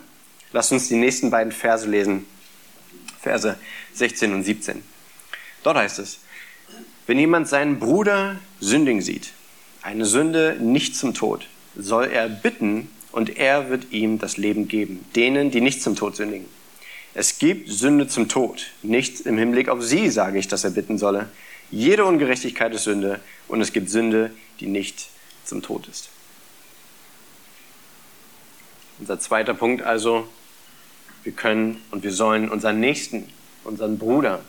Lasst uns die nächsten beiden Verse lesen, Verse 16 und 17. Dort heißt es, wenn jemand seinen Bruder sündigen sieht, eine Sünde nicht zum Tod, soll er bitten und er wird ihm das Leben geben, denen, die nicht zum Tod sündigen. Es gibt Sünde zum Tod. Nicht im Hinblick auf sie sage ich, dass er bitten solle. Jede Ungerechtigkeit ist Sünde und es gibt Sünde, die nicht zum Tod ist. Unser zweiter Punkt also, wir können und wir sollen unseren Nächsten, unseren Bruder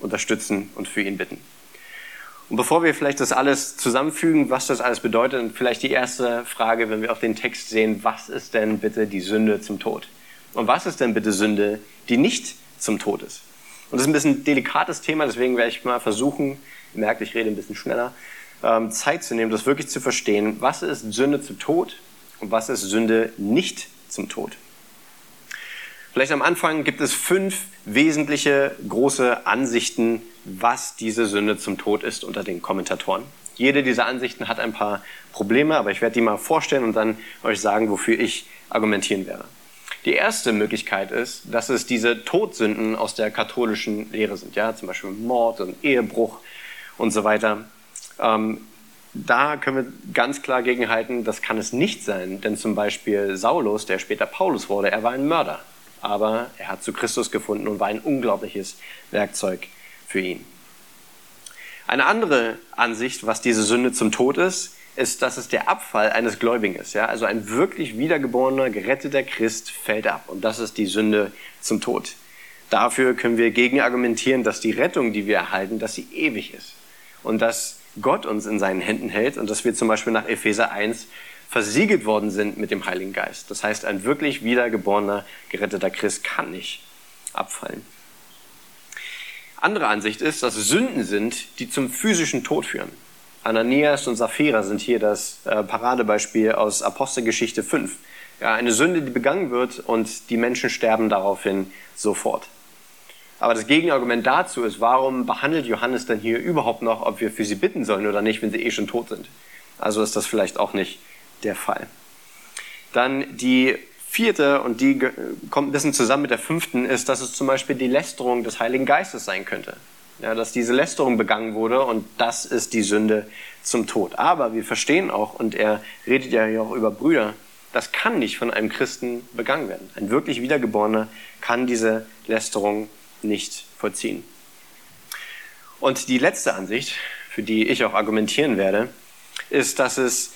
unterstützen und für ihn bitten. Und bevor wir vielleicht das alles zusammenfügen, was das alles bedeutet, vielleicht die erste Frage, wenn wir auf den Text sehen, was ist denn bitte die Sünde zum Tod? Und was ist denn bitte Sünde, die nicht zum Tod ist? Und das ist ein bisschen ein delikates Thema, deswegen werde ich mal versuchen, ihr merkt, ich rede ein bisschen schneller, ähm, Zeit zu nehmen, das wirklich zu verstehen, was ist Sünde zum Tod und was ist Sünde nicht zum Tod. Vielleicht am Anfang gibt es fünf wesentliche große Ansichten, was diese Sünde zum Tod ist unter den Kommentatoren. Jede dieser Ansichten hat ein paar Probleme, aber ich werde die mal vorstellen und dann euch sagen, wofür ich argumentieren werde. Die erste Möglichkeit ist, dass es diese Todsünden aus der katholischen Lehre sind, ja, zum Beispiel Mord und Ehebruch und so weiter. Ähm, da können wir ganz klar gegenhalten, das kann es nicht sein, denn zum Beispiel Saulus, der später Paulus wurde, er war ein Mörder aber er hat zu Christus gefunden und war ein unglaubliches Werkzeug für ihn. Eine andere Ansicht, was diese Sünde zum Tod ist, ist, dass es der Abfall eines Gläubigen ist. Ja? Also ein wirklich wiedergeborener, geretteter Christ fällt ab. Und das ist die Sünde zum Tod. Dafür können wir gegen argumentieren, dass die Rettung, die wir erhalten, dass sie ewig ist. Und dass Gott uns in seinen Händen hält und dass wir zum Beispiel nach Epheser 1 versiegelt worden sind mit dem Heiligen Geist. Das heißt, ein wirklich wiedergeborener, geretteter Christ kann nicht abfallen. Andere Ansicht ist, dass Sünden sind, die zum physischen Tod führen. Ananias und Sapphira sind hier das äh, Paradebeispiel aus Apostelgeschichte 5. Ja, eine Sünde, die begangen wird und die Menschen sterben daraufhin sofort. Aber das Gegenargument dazu ist, warum behandelt Johannes dann hier überhaupt noch, ob wir für sie bitten sollen oder nicht, wenn sie eh schon tot sind? Also ist das vielleicht auch nicht der Fall. Dann die vierte, und die kommt ein bisschen zusammen mit der fünften, ist, dass es zum Beispiel die Lästerung des Heiligen Geistes sein könnte. Ja, dass diese Lästerung begangen wurde und das ist die Sünde zum Tod. Aber wir verstehen auch, und er redet ja hier auch über Brüder, das kann nicht von einem Christen begangen werden. Ein wirklich Wiedergeborener kann diese Lästerung nicht vollziehen. Und die letzte Ansicht, für die ich auch argumentieren werde, ist, dass es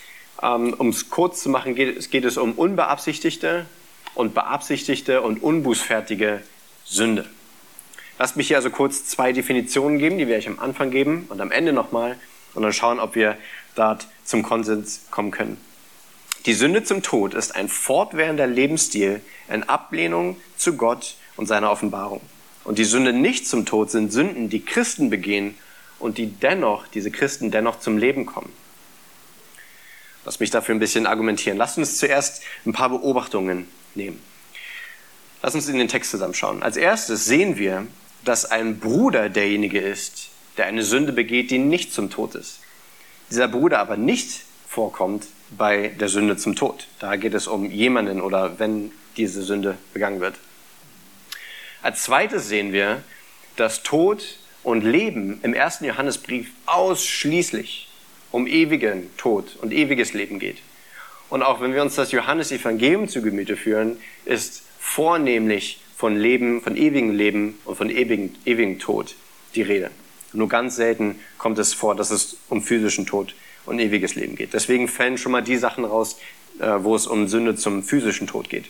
um es kurz zu machen, geht, geht es um unbeabsichtigte und beabsichtigte und unbußfertige Sünde. Lasst mich hier also kurz zwei Definitionen geben, die werde ich am Anfang geben und am Ende nochmal und dann schauen, ob wir dort zum Konsens kommen können. Die Sünde zum Tod ist ein fortwährender Lebensstil in Ablehnung zu Gott und seiner Offenbarung. Und die Sünde nicht zum Tod sind Sünden, die Christen begehen und die dennoch, diese Christen dennoch zum Leben kommen. Lass mich dafür ein bisschen argumentieren. Lass uns zuerst ein paar Beobachtungen nehmen. Lass uns in den Text zusammenschauen. Als erstes sehen wir, dass ein Bruder derjenige ist, der eine Sünde begeht, die nicht zum Tod ist. Dieser Bruder aber nicht vorkommt bei der Sünde zum Tod. Da geht es um jemanden oder wenn diese Sünde begangen wird. Als zweites sehen wir, dass Tod und Leben im ersten Johannesbrief ausschließlich um ewigen Tod und ewiges Leben geht. Und auch wenn wir uns das Johannesevangelium zu Gemüte führen, ist vornehmlich von Leben, von ewigem Leben und von ewigen, ewigem Tod die Rede. Nur ganz selten kommt es vor, dass es um physischen Tod und ewiges Leben geht. Deswegen fällen schon mal die Sachen raus, äh, wo es um Sünde zum physischen Tod geht.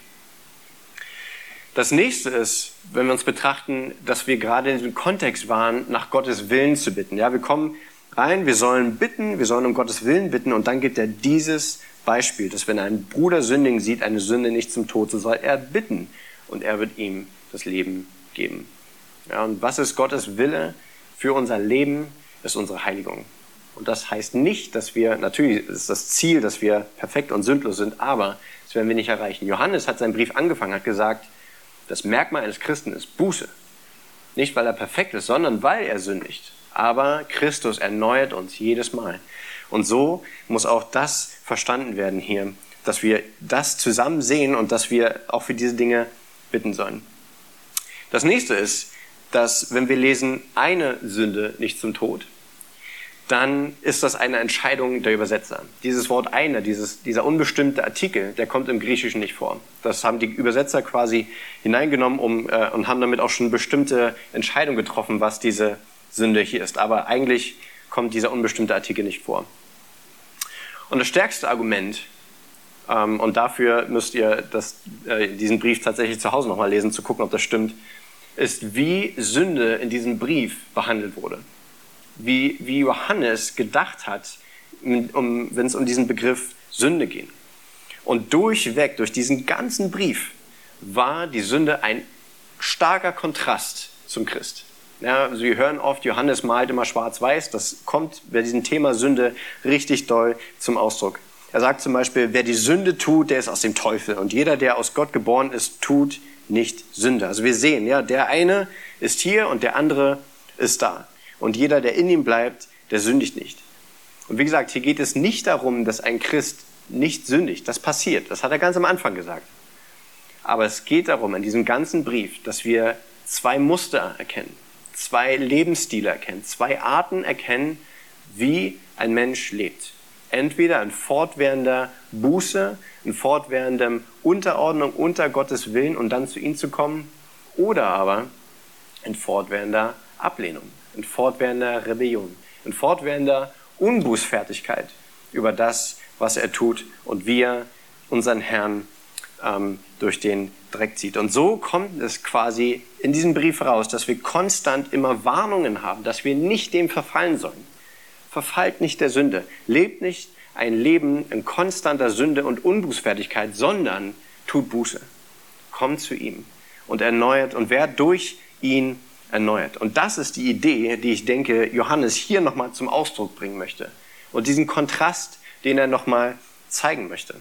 Das nächste ist, wenn wir uns betrachten, dass wir gerade in dem Kontext waren, nach Gottes Willen zu bitten. Ja, wir kommen rein, wir sollen bitten, wir sollen um Gottes Willen bitten und dann gibt er dieses Beispiel, dass wenn ein Bruder sündigen sieht, eine Sünde nicht zum Tod, so soll er bitten und er wird ihm das Leben geben. Ja, und was ist Gottes Wille für unser Leben? Ist unsere Heiligung. Und das heißt nicht, dass wir, natürlich ist das Ziel, dass wir perfekt und sündlos sind, aber das werden wir nicht erreichen. Johannes hat seinen Brief angefangen, hat gesagt, das Merkmal eines Christen ist Buße. Nicht, weil er perfekt ist, sondern weil er sündigt aber Christus erneuert uns jedes Mal. Und so muss auch das verstanden werden hier, dass wir das zusammen sehen und dass wir auch für diese Dinge bitten sollen. Das nächste ist, dass wenn wir lesen, eine Sünde nicht zum Tod, dann ist das eine Entscheidung der Übersetzer. Dieses Wort eine, dieses, dieser unbestimmte Artikel, der kommt im Griechischen nicht vor. Das haben die Übersetzer quasi hineingenommen um, äh, und haben damit auch schon bestimmte Entscheidungen getroffen, was diese Sünde hier ist. Aber eigentlich kommt dieser unbestimmte Artikel nicht vor. Und das stärkste Argument, ähm, und dafür müsst ihr das, äh, diesen Brief tatsächlich zu Hause nochmal lesen, zu gucken, ob das stimmt, ist, wie Sünde in diesem Brief behandelt wurde. wie, wie Johannes gedacht hat, um, wenn es um diesen Begriff Sünde geht. Und durchweg, durch diesen ganzen Brief, war die Sünde ein starker Kontrast zum Christ. Ja, also wir hören oft, Johannes malt immer schwarz-weiß. Das kommt bei diesem Thema Sünde richtig doll zum Ausdruck. Er sagt zum Beispiel, wer die Sünde tut, der ist aus dem Teufel. Und jeder, der aus Gott geboren ist, tut nicht Sünde. Also wir sehen, ja, der eine ist hier und der andere ist da. Und jeder, der in ihm bleibt, der sündigt nicht. Und wie gesagt, hier geht es nicht darum, dass ein Christ nicht sündigt. Das passiert. Das hat er ganz am Anfang gesagt. Aber es geht darum, in diesem ganzen Brief, dass wir zwei Muster erkennen, zwei Lebensstile erkennen, zwei Arten erkennen, wie ein Mensch lebt. Entweder ein fortwährender Buße, ein fortwährendem Unterordnung unter Gottes Willen und dann zu ihm zu kommen, oder aber in fortwährender Ablehnung, in fortwährender Rebellion, in fortwährender Unbußfertigkeit über das, was er tut und wie er unseren Herrn ähm, durch den Dreck zieht. Und so kommt es quasi in diesem Brief raus, dass wir konstant immer Warnungen haben, dass wir nicht dem verfallen sollen. Verfallt nicht der Sünde, lebt nicht ein Leben in konstanter Sünde und Unbußfertigkeit, sondern tut Buße. Kommt zu ihm und erneuert und wer durch ihn erneuert. Und das ist die Idee, die ich denke, Johannes hier nochmal zum Ausdruck bringen möchte. Und diesen Kontrast, den er nochmal zeigen möchte.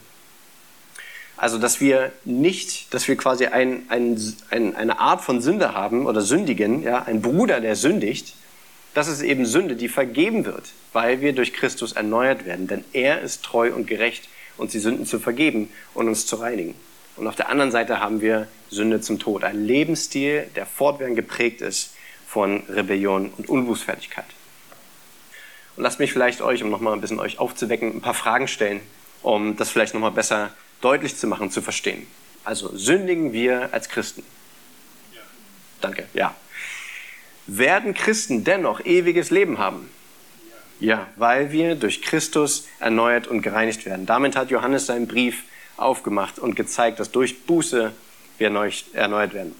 Also, dass wir nicht, dass wir quasi ein, ein, ein, eine Art von Sünde haben oder sündigen, ja, ein Bruder, der sündigt, das ist eben Sünde, die vergeben wird, weil wir durch Christus erneuert werden. Denn er ist treu und gerecht, uns die Sünden zu vergeben und uns zu reinigen. Und auf der anderen Seite haben wir Sünde zum Tod, ein Lebensstil, der fortwährend geprägt ist von Rebellion und Unbußfertigkeit. Und lasst mich vielleicht euch, um nochmal ein bisschen euch aufzuwecken, ein paar Fragen stellen, um das vielleicht nochmal besser deutlich zu machen, zu verstehen. Also sündigen wir als Christen? Ja. Danke, ja. Werden Christen dennoch ewiges Leben haben? Ja. ja, weil wir durch Christus erneuert und gereinigt werden. Damit hat Johannes seinen Brief aufgemacht und gezeigt, dass durch Buße wir erneuert werden.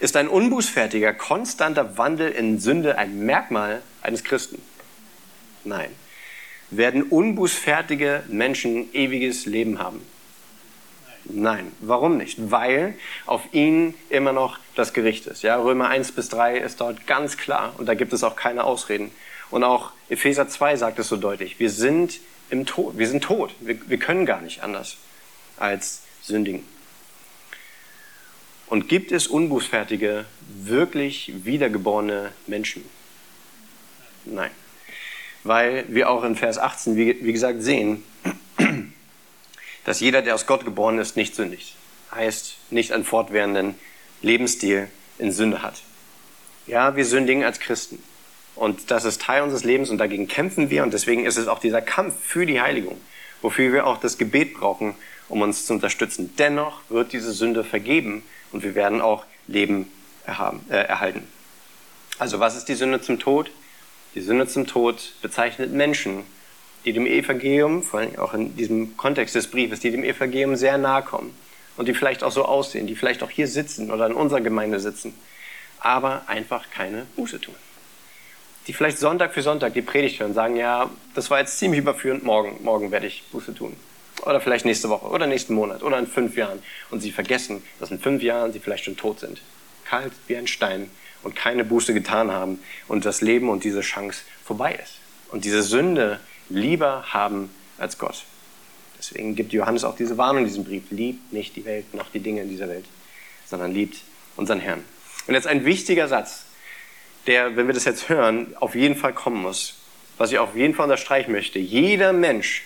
Ist ein unbußfertiger, konstanter Wandel in Sünde ein Merkmal eines Christen? Nein werden unbußfertige Menschen ewiges Leben haben? Nein. Warum nicht? Weil auf ihn immer noch das Gericht ist. Ja, Römer 1 bis 3 ist dort ganz klar und da gibt es auch keine Ausreden. Und auch Epheser 2 sagt es so deutlich. Wir sind im Tod. Wir sind tot. Wir, wir können gar nicht anders als sündigen. Und gibt es unbußfertige, wirklich wiedergeborene Menschen? Nein weil wir auch in Vers 18, wie, wie gesagt, sehen, dass jeder, der aus Gott geboren ist, nicht sündigt. Heißt, nicht einen fortwährenden Lebensstil in Sünde hat. Ja, wir sündigen als Christen. Und das ist Teil unseres Lebens und dagegen kämpfen wir. Und deswegen ist es auch dieser Kampf für die Heiligung, wofür wir auch das Gebet brauchen, um uns zu unterstützen. Dennoch wird diese Sünde vergeben und wir werden auch Leben erhaben, äh, erhalten. Also was ist die Sünde zum Tod? Die Sünde zum Tod bezeichnet Menschen, die dem Evangelium, vor allem auch in diesem Kontext des Briefes, die dem Evangelium sehr nahe kommen und die vielleicht auch so aussehen, die vielleicht auch hier sitzen oder in unserer Gemeinde sitzen, aber einfach keine Buße tun. Die vielleicht Sonntag für Sonntag die Predigt hören und sagen, ja, das war jetzt ziemlich überführend, morgen, morgen werde ich Buße tun. Oder vielleicht nächste Woche oder nächsten Monat oder in fünf Jahren. Und sie vergessen, dass in fünf Jahren sie vielleicht schon tot sind. Kalt wie ein Stein und keine Buße getan haben und das Leben und diese Chance vorbei ist. Und diese Sünde lieber haben als Gott. Deswegen gibt Johannes auch diese Warnung in diesem Brief. Liebt nicht die Welt noch die Dinge in dieser Welt, sondern liebt unseren Herrn. Und jetzt ein wichtiger Satz, der, wenn wir das jetzt hören, auf jeden Fall kommen muss. Was ich auf jeden Fall unterstreichen möchte. Jeder Mensch,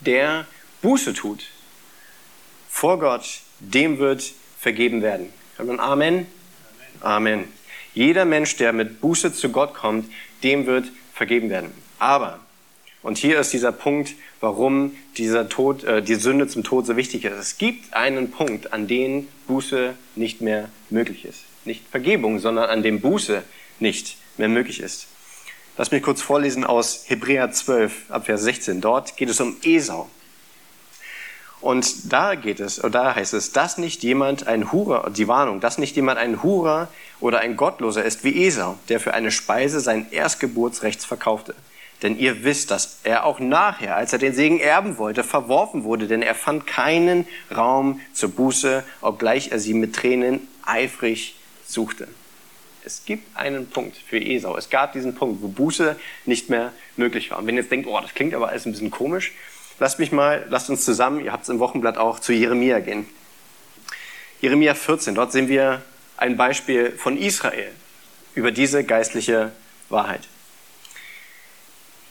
der Buße tut vor Gott, dem wird vergeben werden. Kann man Amen? Amen. Jeder Mensch, der mit Buße zu Gott kommt, dem wird vergeben werden. Aber, und hier ist dieser Punkt, warum dieser Tod, äh, die Sünde zum Tod so wichtig ist. Es gibt einen Punkt, an dem Buße nicht mehr möglich ist. Nicht Vergebung, sondern an dem Buße nicht mehr möglich ist. Lass mich kurz vorlesen aus Hebräer 12, Abvers 16. Dort geht es um Esau. Und da geht es, da heißt es, dass nicht jemand ein Hurer, die Warnung, dass nicht jemand ein Hurer oder ein Gottloser ist wie Esau, der für eine Speise sein Erstgeburtsrechts verkaufte. Denn ihr wisst, dass er auch nachher, als er den Segen erben wollte, verworfen wurde, denn er fand keinen Raum zur Buße, obgleich er sie mit Tränen eifrig suchte. Es gibt einen Punkt für Esau. Es gab diesen Punkt, wo Buße nicht mehr möglich war. Und wenn ihr jetzt denkt, oh, das klingt aber alles ein bisschen komisch, lasst mich mal, lasst uns zusammen, ihr habt es im Wochenblatt auch, zu Jeremia gehen. Jeremia 14, dort sehen wir ein Beispiel von Israel über diese geistliche Wahrheit.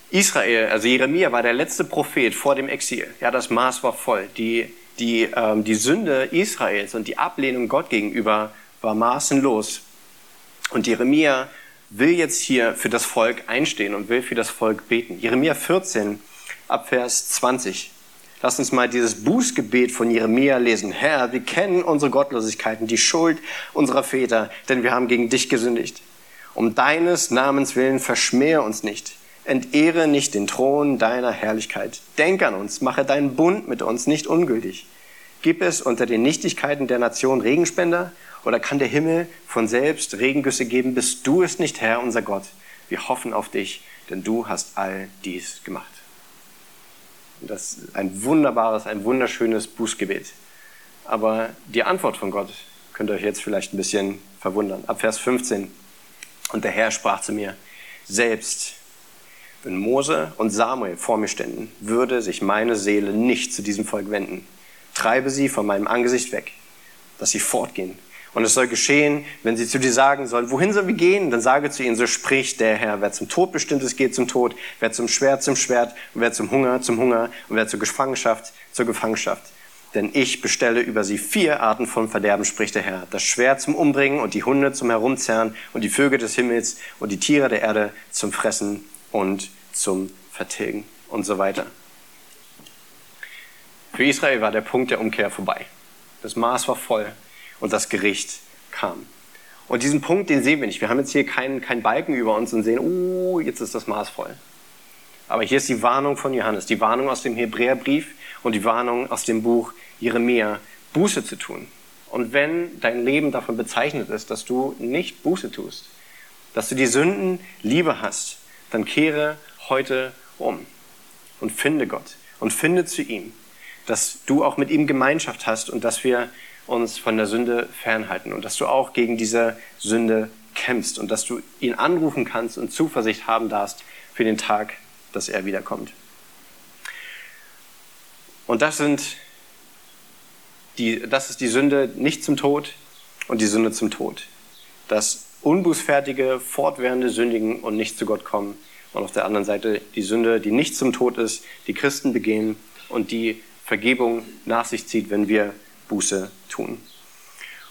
Israel, also Jeremia war der letzte Prophet vor dem Exil. Ja, das Maß war voll. Die, die, ähm, die Sünde Israels und die Ablehnung Gott gegenüber war maßenlos. Und Jeremia will jetzt hier für das Volk einstehen und will für das Volk beten. Jeremia 14 ab Vers 20. Lass uns mal dieses Bußgebet von Jeremia lesen. Herr, wir kennen unsere Gottlosigkeiten, die Schuld unserer Väter, denn wir haben gegen dich gesündigt. Um deines Namens willen verschmähe uns nicht Entehre nicht den Thron deiner Herrlichkeit. Denk an uns, mache deinen Bund mit uns nicht ungültig. Gib es unter den Nichtigkeiten der Nation Regenspender oder kann der Himmel von selbst Regengüsse geben? Bist du es nicht, Herr, unser Gott? Wir hoffen auf dich, denn du hast all dies gemacht. Das ist ein wunderbares, ein wunderschönes Bußgebet. Aber die Antwort von Gott könnt ihr euch jetzt vielleicht ein bisschen verwundern. Ab Vers 15. Und der Herr sprach zu mir, selbst wenn Mose und Samuel vor mir ständen, würde sich meine Seele nicht zu diesem Volk wenden. Treibe sie von meinem Angesicht weg, dass sie fortgehen. Und es soll geschehen, wenn sie zu dir sagen sollen, wohin sollen wir gehen? Dann sage zu ihnen, so spricht der Herr. Wer zum Tod bestimmt ist, geht zum Tod. Wer zum Schwert, zum Schwert. Und wer zum Hunger, zum Hunger. Und wer zur Gefangenschaft, zur Gefangenschaft. Denn ich bestelle über sie vier Arten von Verderben, spricht der Herr. Das Schwert zum Umbringen und die Hunde zum Herumzerren und die Vögel des Himmels und die Tiere der Erde zum Fressen und zum Vertilgen und so weiter. Für Israel war der Punkt der Umkehr vorbei. Das Maß war voll und das Gericht kam. Und diesen Punkt, den sehen wir nicht. Wir haben jetzt hier keinen, keinen Balken über uns und sehen, oh, jetzt ist das Maß voll. Aber hier ist die Warnung von Johannes, die Warnung aus dem Hebräerbrief und die Warnung aus dem Buch Jeremia, Buße zu tun. Und wenn dein Leben davon bezeichnet ist, dass du nicht Buße tust, dass du die Sünden Liebe hast, dann kehre heute um und finde Gott und finde zu ihm, dass du auch mit ihm Gemeinschaft hast und dass wir uns von der Sünde fernhalten und dass du auch gegen diese Sünde kämpfst und dass du ihn anrufen kannst und Zuversicht haben darfst für den Tag, dass er wiederkommt. Und das sind die, das ist die Sünde nicht zum Tod und die Sünde zum Tod. Das unbußfertige, fortwährende Sündigen und nicht zu Gott kommen. Und auf der anderen Seite die Sünde, die nicht zum Tod ist, die Christen begehen und die Vergebung nach sich zieht, wenn wir Buße tun.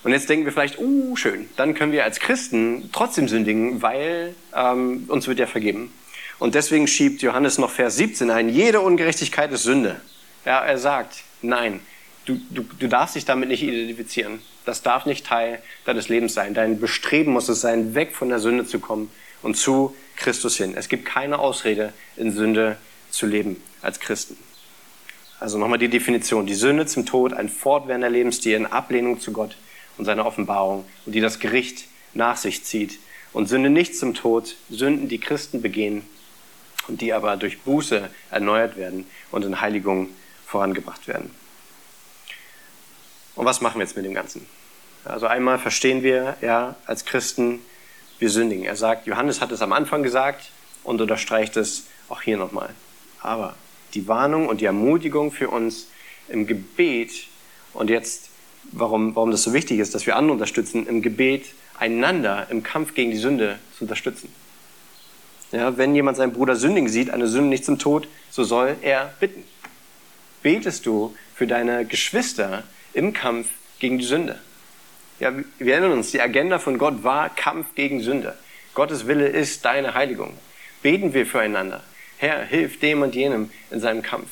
Und jetzt denken wir vielleicht, uh, schön, dann können wir als Christen trotzdem sündigen, weil ähm, uns wird ja vergeben. Und deswegen schiebt Johannes noch Vers 17 ein, jede Ungerechtigkeit ist Sünde. Ja, er sagt, nein, du, du, du darfst dich damit nicht identifizieren. Das darf nicht Teil deines Lebens sein. Dein Bestreben muss es sein, weg von der Sünde zu kommen und zu Christus hin. Es gibt keine Ausrede, in Sünde zu leben als Christen. Also nochmal die Definition. Die Sünde zum Tod, ein fortwährender Lebensstil in Ablehnung zu Gott und seiner Offenbarung und die das Gericht nach sich zieht. Und Sünde nicht zum Tod, Sünden, die Christen begehen und die aber durch Buße erneuert werden und in Heiligung vorangebracht werden. Und was machen wir jetzt mit dem Ganzen? Also einmal verstehen wir, ja, als Christen, wir sündigen. Er sagt, Johannes hat es am Anfang gesagt und unterstreicht es auch hier nochmal. Aber die Warnung und die Ermutigung für uns im Gebet und jetzt, warum, warum das so wichtig ist, dass wir andere unterstützen, im Gebet einander im Kampf gegen die Sünde zu unterstützen. Ja, wenn jemand seinen Bruder sündigen sieht, eine Sünde nicht zum Tod, so soll er bitten. Betest du für deine Geschwister im Kampf gegen die Sünde? Ja, wir erinnern uns, die Agenda von Gott war Kampf gegen Sünde. Gottes Wille ist deine Heiligung. Beten wir füreinander. Herr, hilf dem und jenem in seinem Kampf.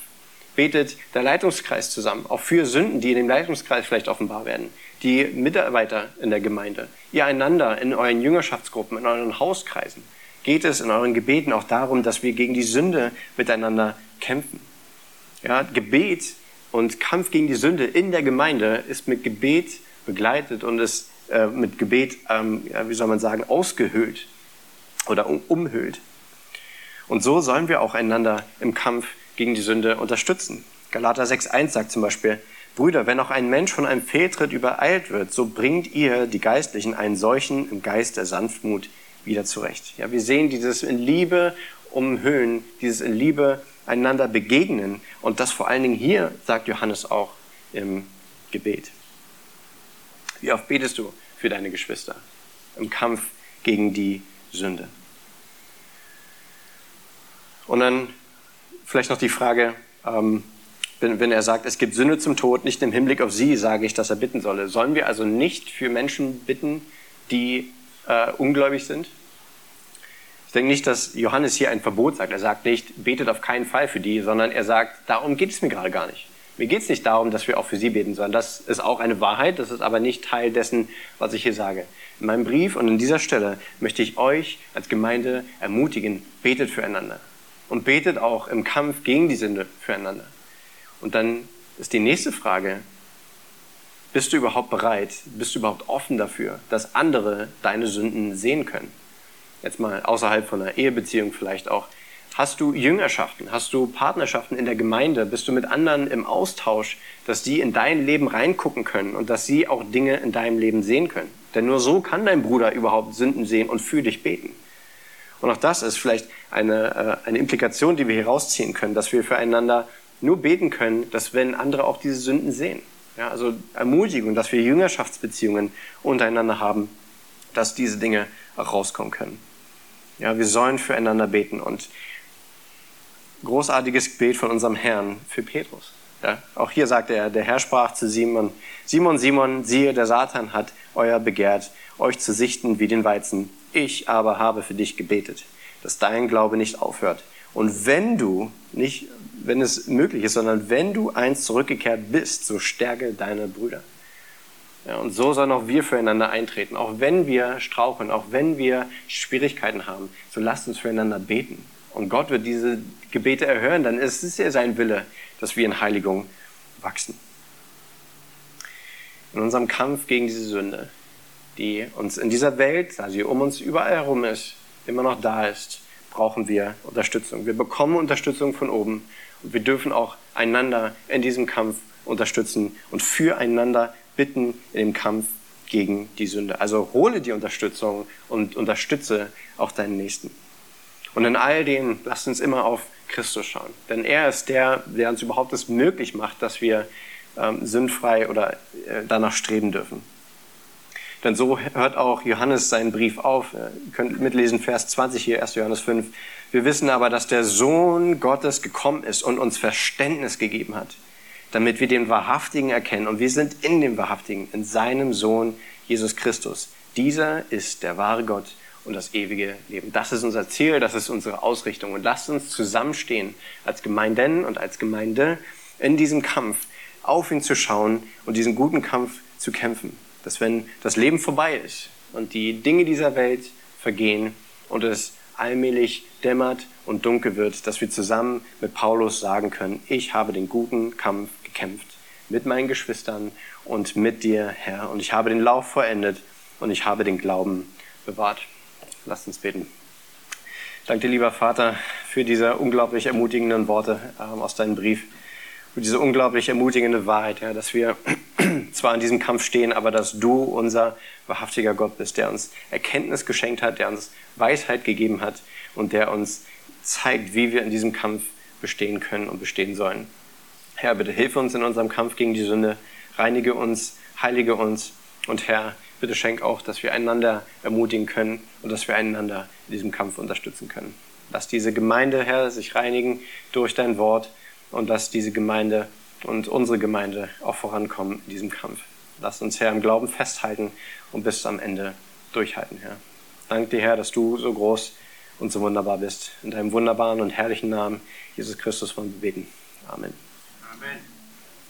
Betet der Leitungskreis zusammen, auch für Sünden, die in dem Leitungskreis vielleicht offenbar werden. Die Mitarbeiter in der Gemeinde, ihr einander in euren Jüngerschaftsgruppen, in euren Hauskreisen. Geht es in euren Gebeten auch darum, dass wir gegen die Sünde miteinander kämpfen. Ja, Gebet Und Kampf gegen die Sünde in der Gemeinde ist mit Gebet begleitet und ist äh, mit Gebet, ähm, wie soll man sagen, ausgehöhlt oder um, umhüllt. Und so sollen wir auch einander im Kampf gegen die Sünde unterstützen. Galater 6.1 sagt zum Beispiel, Brüder, wenn auch ein Mensch von einem Fehltritt übereilt wird, so bringt ihr, die Geistlichen, einen solchen im Geist der Sanftmut wieder zurecht. Ja, wir sehen dieses in Liebe umhüllen, dieses in Liebe einander begegnen und das vor allen Dingen hier, sagt Johannes auch im Gebet. Wie oft betest du für deine Geschwister im Kampf gegen die Sünde? Und dann vielleicht noch die Frage, ähm, wenn, wenn er sagt, es gibt Sünde zum Tod, nicht im Hinblick auf sie sage ich, dass er bitten solle. Sollen wir also nicht für Menschen bitten, die äh, ungläubig sind? Ich denke nicht, dass Johannes hier ein Verbot sagt. Er sagt nicht, betet auf keinen Fall für die, sondern er sagt, darum geht es mir gerade gar nicht. Mir geht es nicht darum, dass wir auch für sie beten sollen. Das ist auch eine Wahrheit, das ist aber nicht Teil dessen, was ich hier sage. In meinem Brief und an dieser Stelle möchte ich euch als Gemeinde ermutigen, betet füreinander. Und betet auch im Kampf gegen die Sünde füreinander. Und dann ist die nächste Frage, bist du überhaupt bereit, bist du überhaupt offen dafür, dass andere deine Sünden sehen können? Jetzt mal außerhalb von einer Ehebeziehung vielleicht auch. Hast du Jüngerschaften? Hast du Partnerschaften in der Gemeinde? Bist du mit anderen im Austausch, dass die in dein Leben reingucken können und dass sie auch Dinge in deinem Leben sehen können? Denn nur so kann dein Bruder überhaupt Sünden sehen und für dich beten. Und auch das ist vielleicht eine, äh, eine Implikation, die wir hier rausziehen können, dass wir füreinander nur beten können, dass wenn andere auch diese Sünden sehen. Ja, also Ermutigung, dass wir Jüngerschaftsbeziehungen untereinander haben, dass diese Dinge auch rauskommen können. Ja, wir sollen füreinander beten und großartiges Gebet von unserem Herrn für Petrus. Ja, auch hier sagt er, der Herr sprach zu Simon, Simon, Simon, siehe, der Satan hat euer begehrt, euch zu sichten wie den Weizen. Ich aber habe für dich gebetet, dass dein Glaube nicht aufhört. Und wenn du, nicht wenn es möglich ist, sondern wenn du eins zurückgekehrt bist, so stärke deine Brüder. Ja, und so sollen auch wir füreinander eintreten. Auch wenn wir straucheln, auch wenn wir Schwierigkeiten haben, so lasst uns füreinander beten. Und Gott wird diese Gebete erhören, dann ist es ja sein Wille, dass wir in Heiligung wachsen. In unserem Kampf gegen diese Sünde, die uns in dieser Welt, da sie um uns überall herum ist, immer noch da ist, brauchen wir Unterstützung. Wir bekommen Unterstützung von oben und wir dürfen auch einander in diesem Kampf unterstützen und füreinander bitten in dem Kampf gegen die Sünde. Also hole die Unterstützung und unterstütze auch deinen Nächsten. Und in all dem lasst uns immer auf Christus schauen. Denn er ist der, der uns überhaupt es möglich macht, dass wir ähm, sündfrei oder äh, danach streben dürfen. Denn so hört auch Johannes seinen Brief auf. Ihr könnt mitlesen, Vers 20 hier, 1. Johannes 5. Wir wissen aber, dass der Sohn Gottes gekommen ist und uns Verständnis gegeben hat, damit wir den Wahrhaftigen erkennen. Und wir sind in dem Wahrhaftigen, in seinem Sohn Jesus Christus. Dieser ist der wahre Gott und das ewige Leben. Das ist unser Ziel, das ist unsere Ausrichtung. Und lasst uns zusammenstehen als Gemeinden und als Gemeinde in diesem Kampf, auf ihn zu schauen und diesen guten Kampf zu kämpfen dass wenn das Leben vorbei ist und die Dinge dieser Welt vergehen und es allmählich dämmert und dunkel wird, dass wir zusammen mit Paulus sagen können, ich habe den guten Kampf gekämpft mit meinen Geschwistern und mit dir, Herr, und ich habe den Lauf vollendet und ich habe den Glauben bewahrt. Lasst uns beten. Danke dir, lieber Vater, für diese unglaublich ermutigenden Worte ähm, aus deinem Brief, für diese unglaublich ermutigende Wahrheit, Herr, dass wir zwar in diesem Kampf stehen, aber dass du unser wahrhaftiger Gott bist, der uns Erkenntnis geschenkt hat, der uns Weisheit gegeben hat und der uns zeigt, wie wir in diesem Kampf bestehen können und bestehen sollen. Herr, bitte hilf uns in unserem Kampf gegen die Sünde, reinige uns, heilige uns und Herr, bitte schenk auch, dass wir einander ermutigen können und dass wir einander in diesem Kampf unterstützen können. Lass diese Gemeinde, Herr, sich reinigen durch dein Wort und lass diese Gemeinde und unsere Gemeinde auch vorankommen in diesem Kampf. Lass uns, Herr, im Glauben festhalten und bis am Ende durchhalten, Herr. Danke dir, Herr, dass du so groß und so wunderbar bist. In deinem wunderbaren und herrlichen Namen, Jesus Christus, von wir beten. Amen. Amen.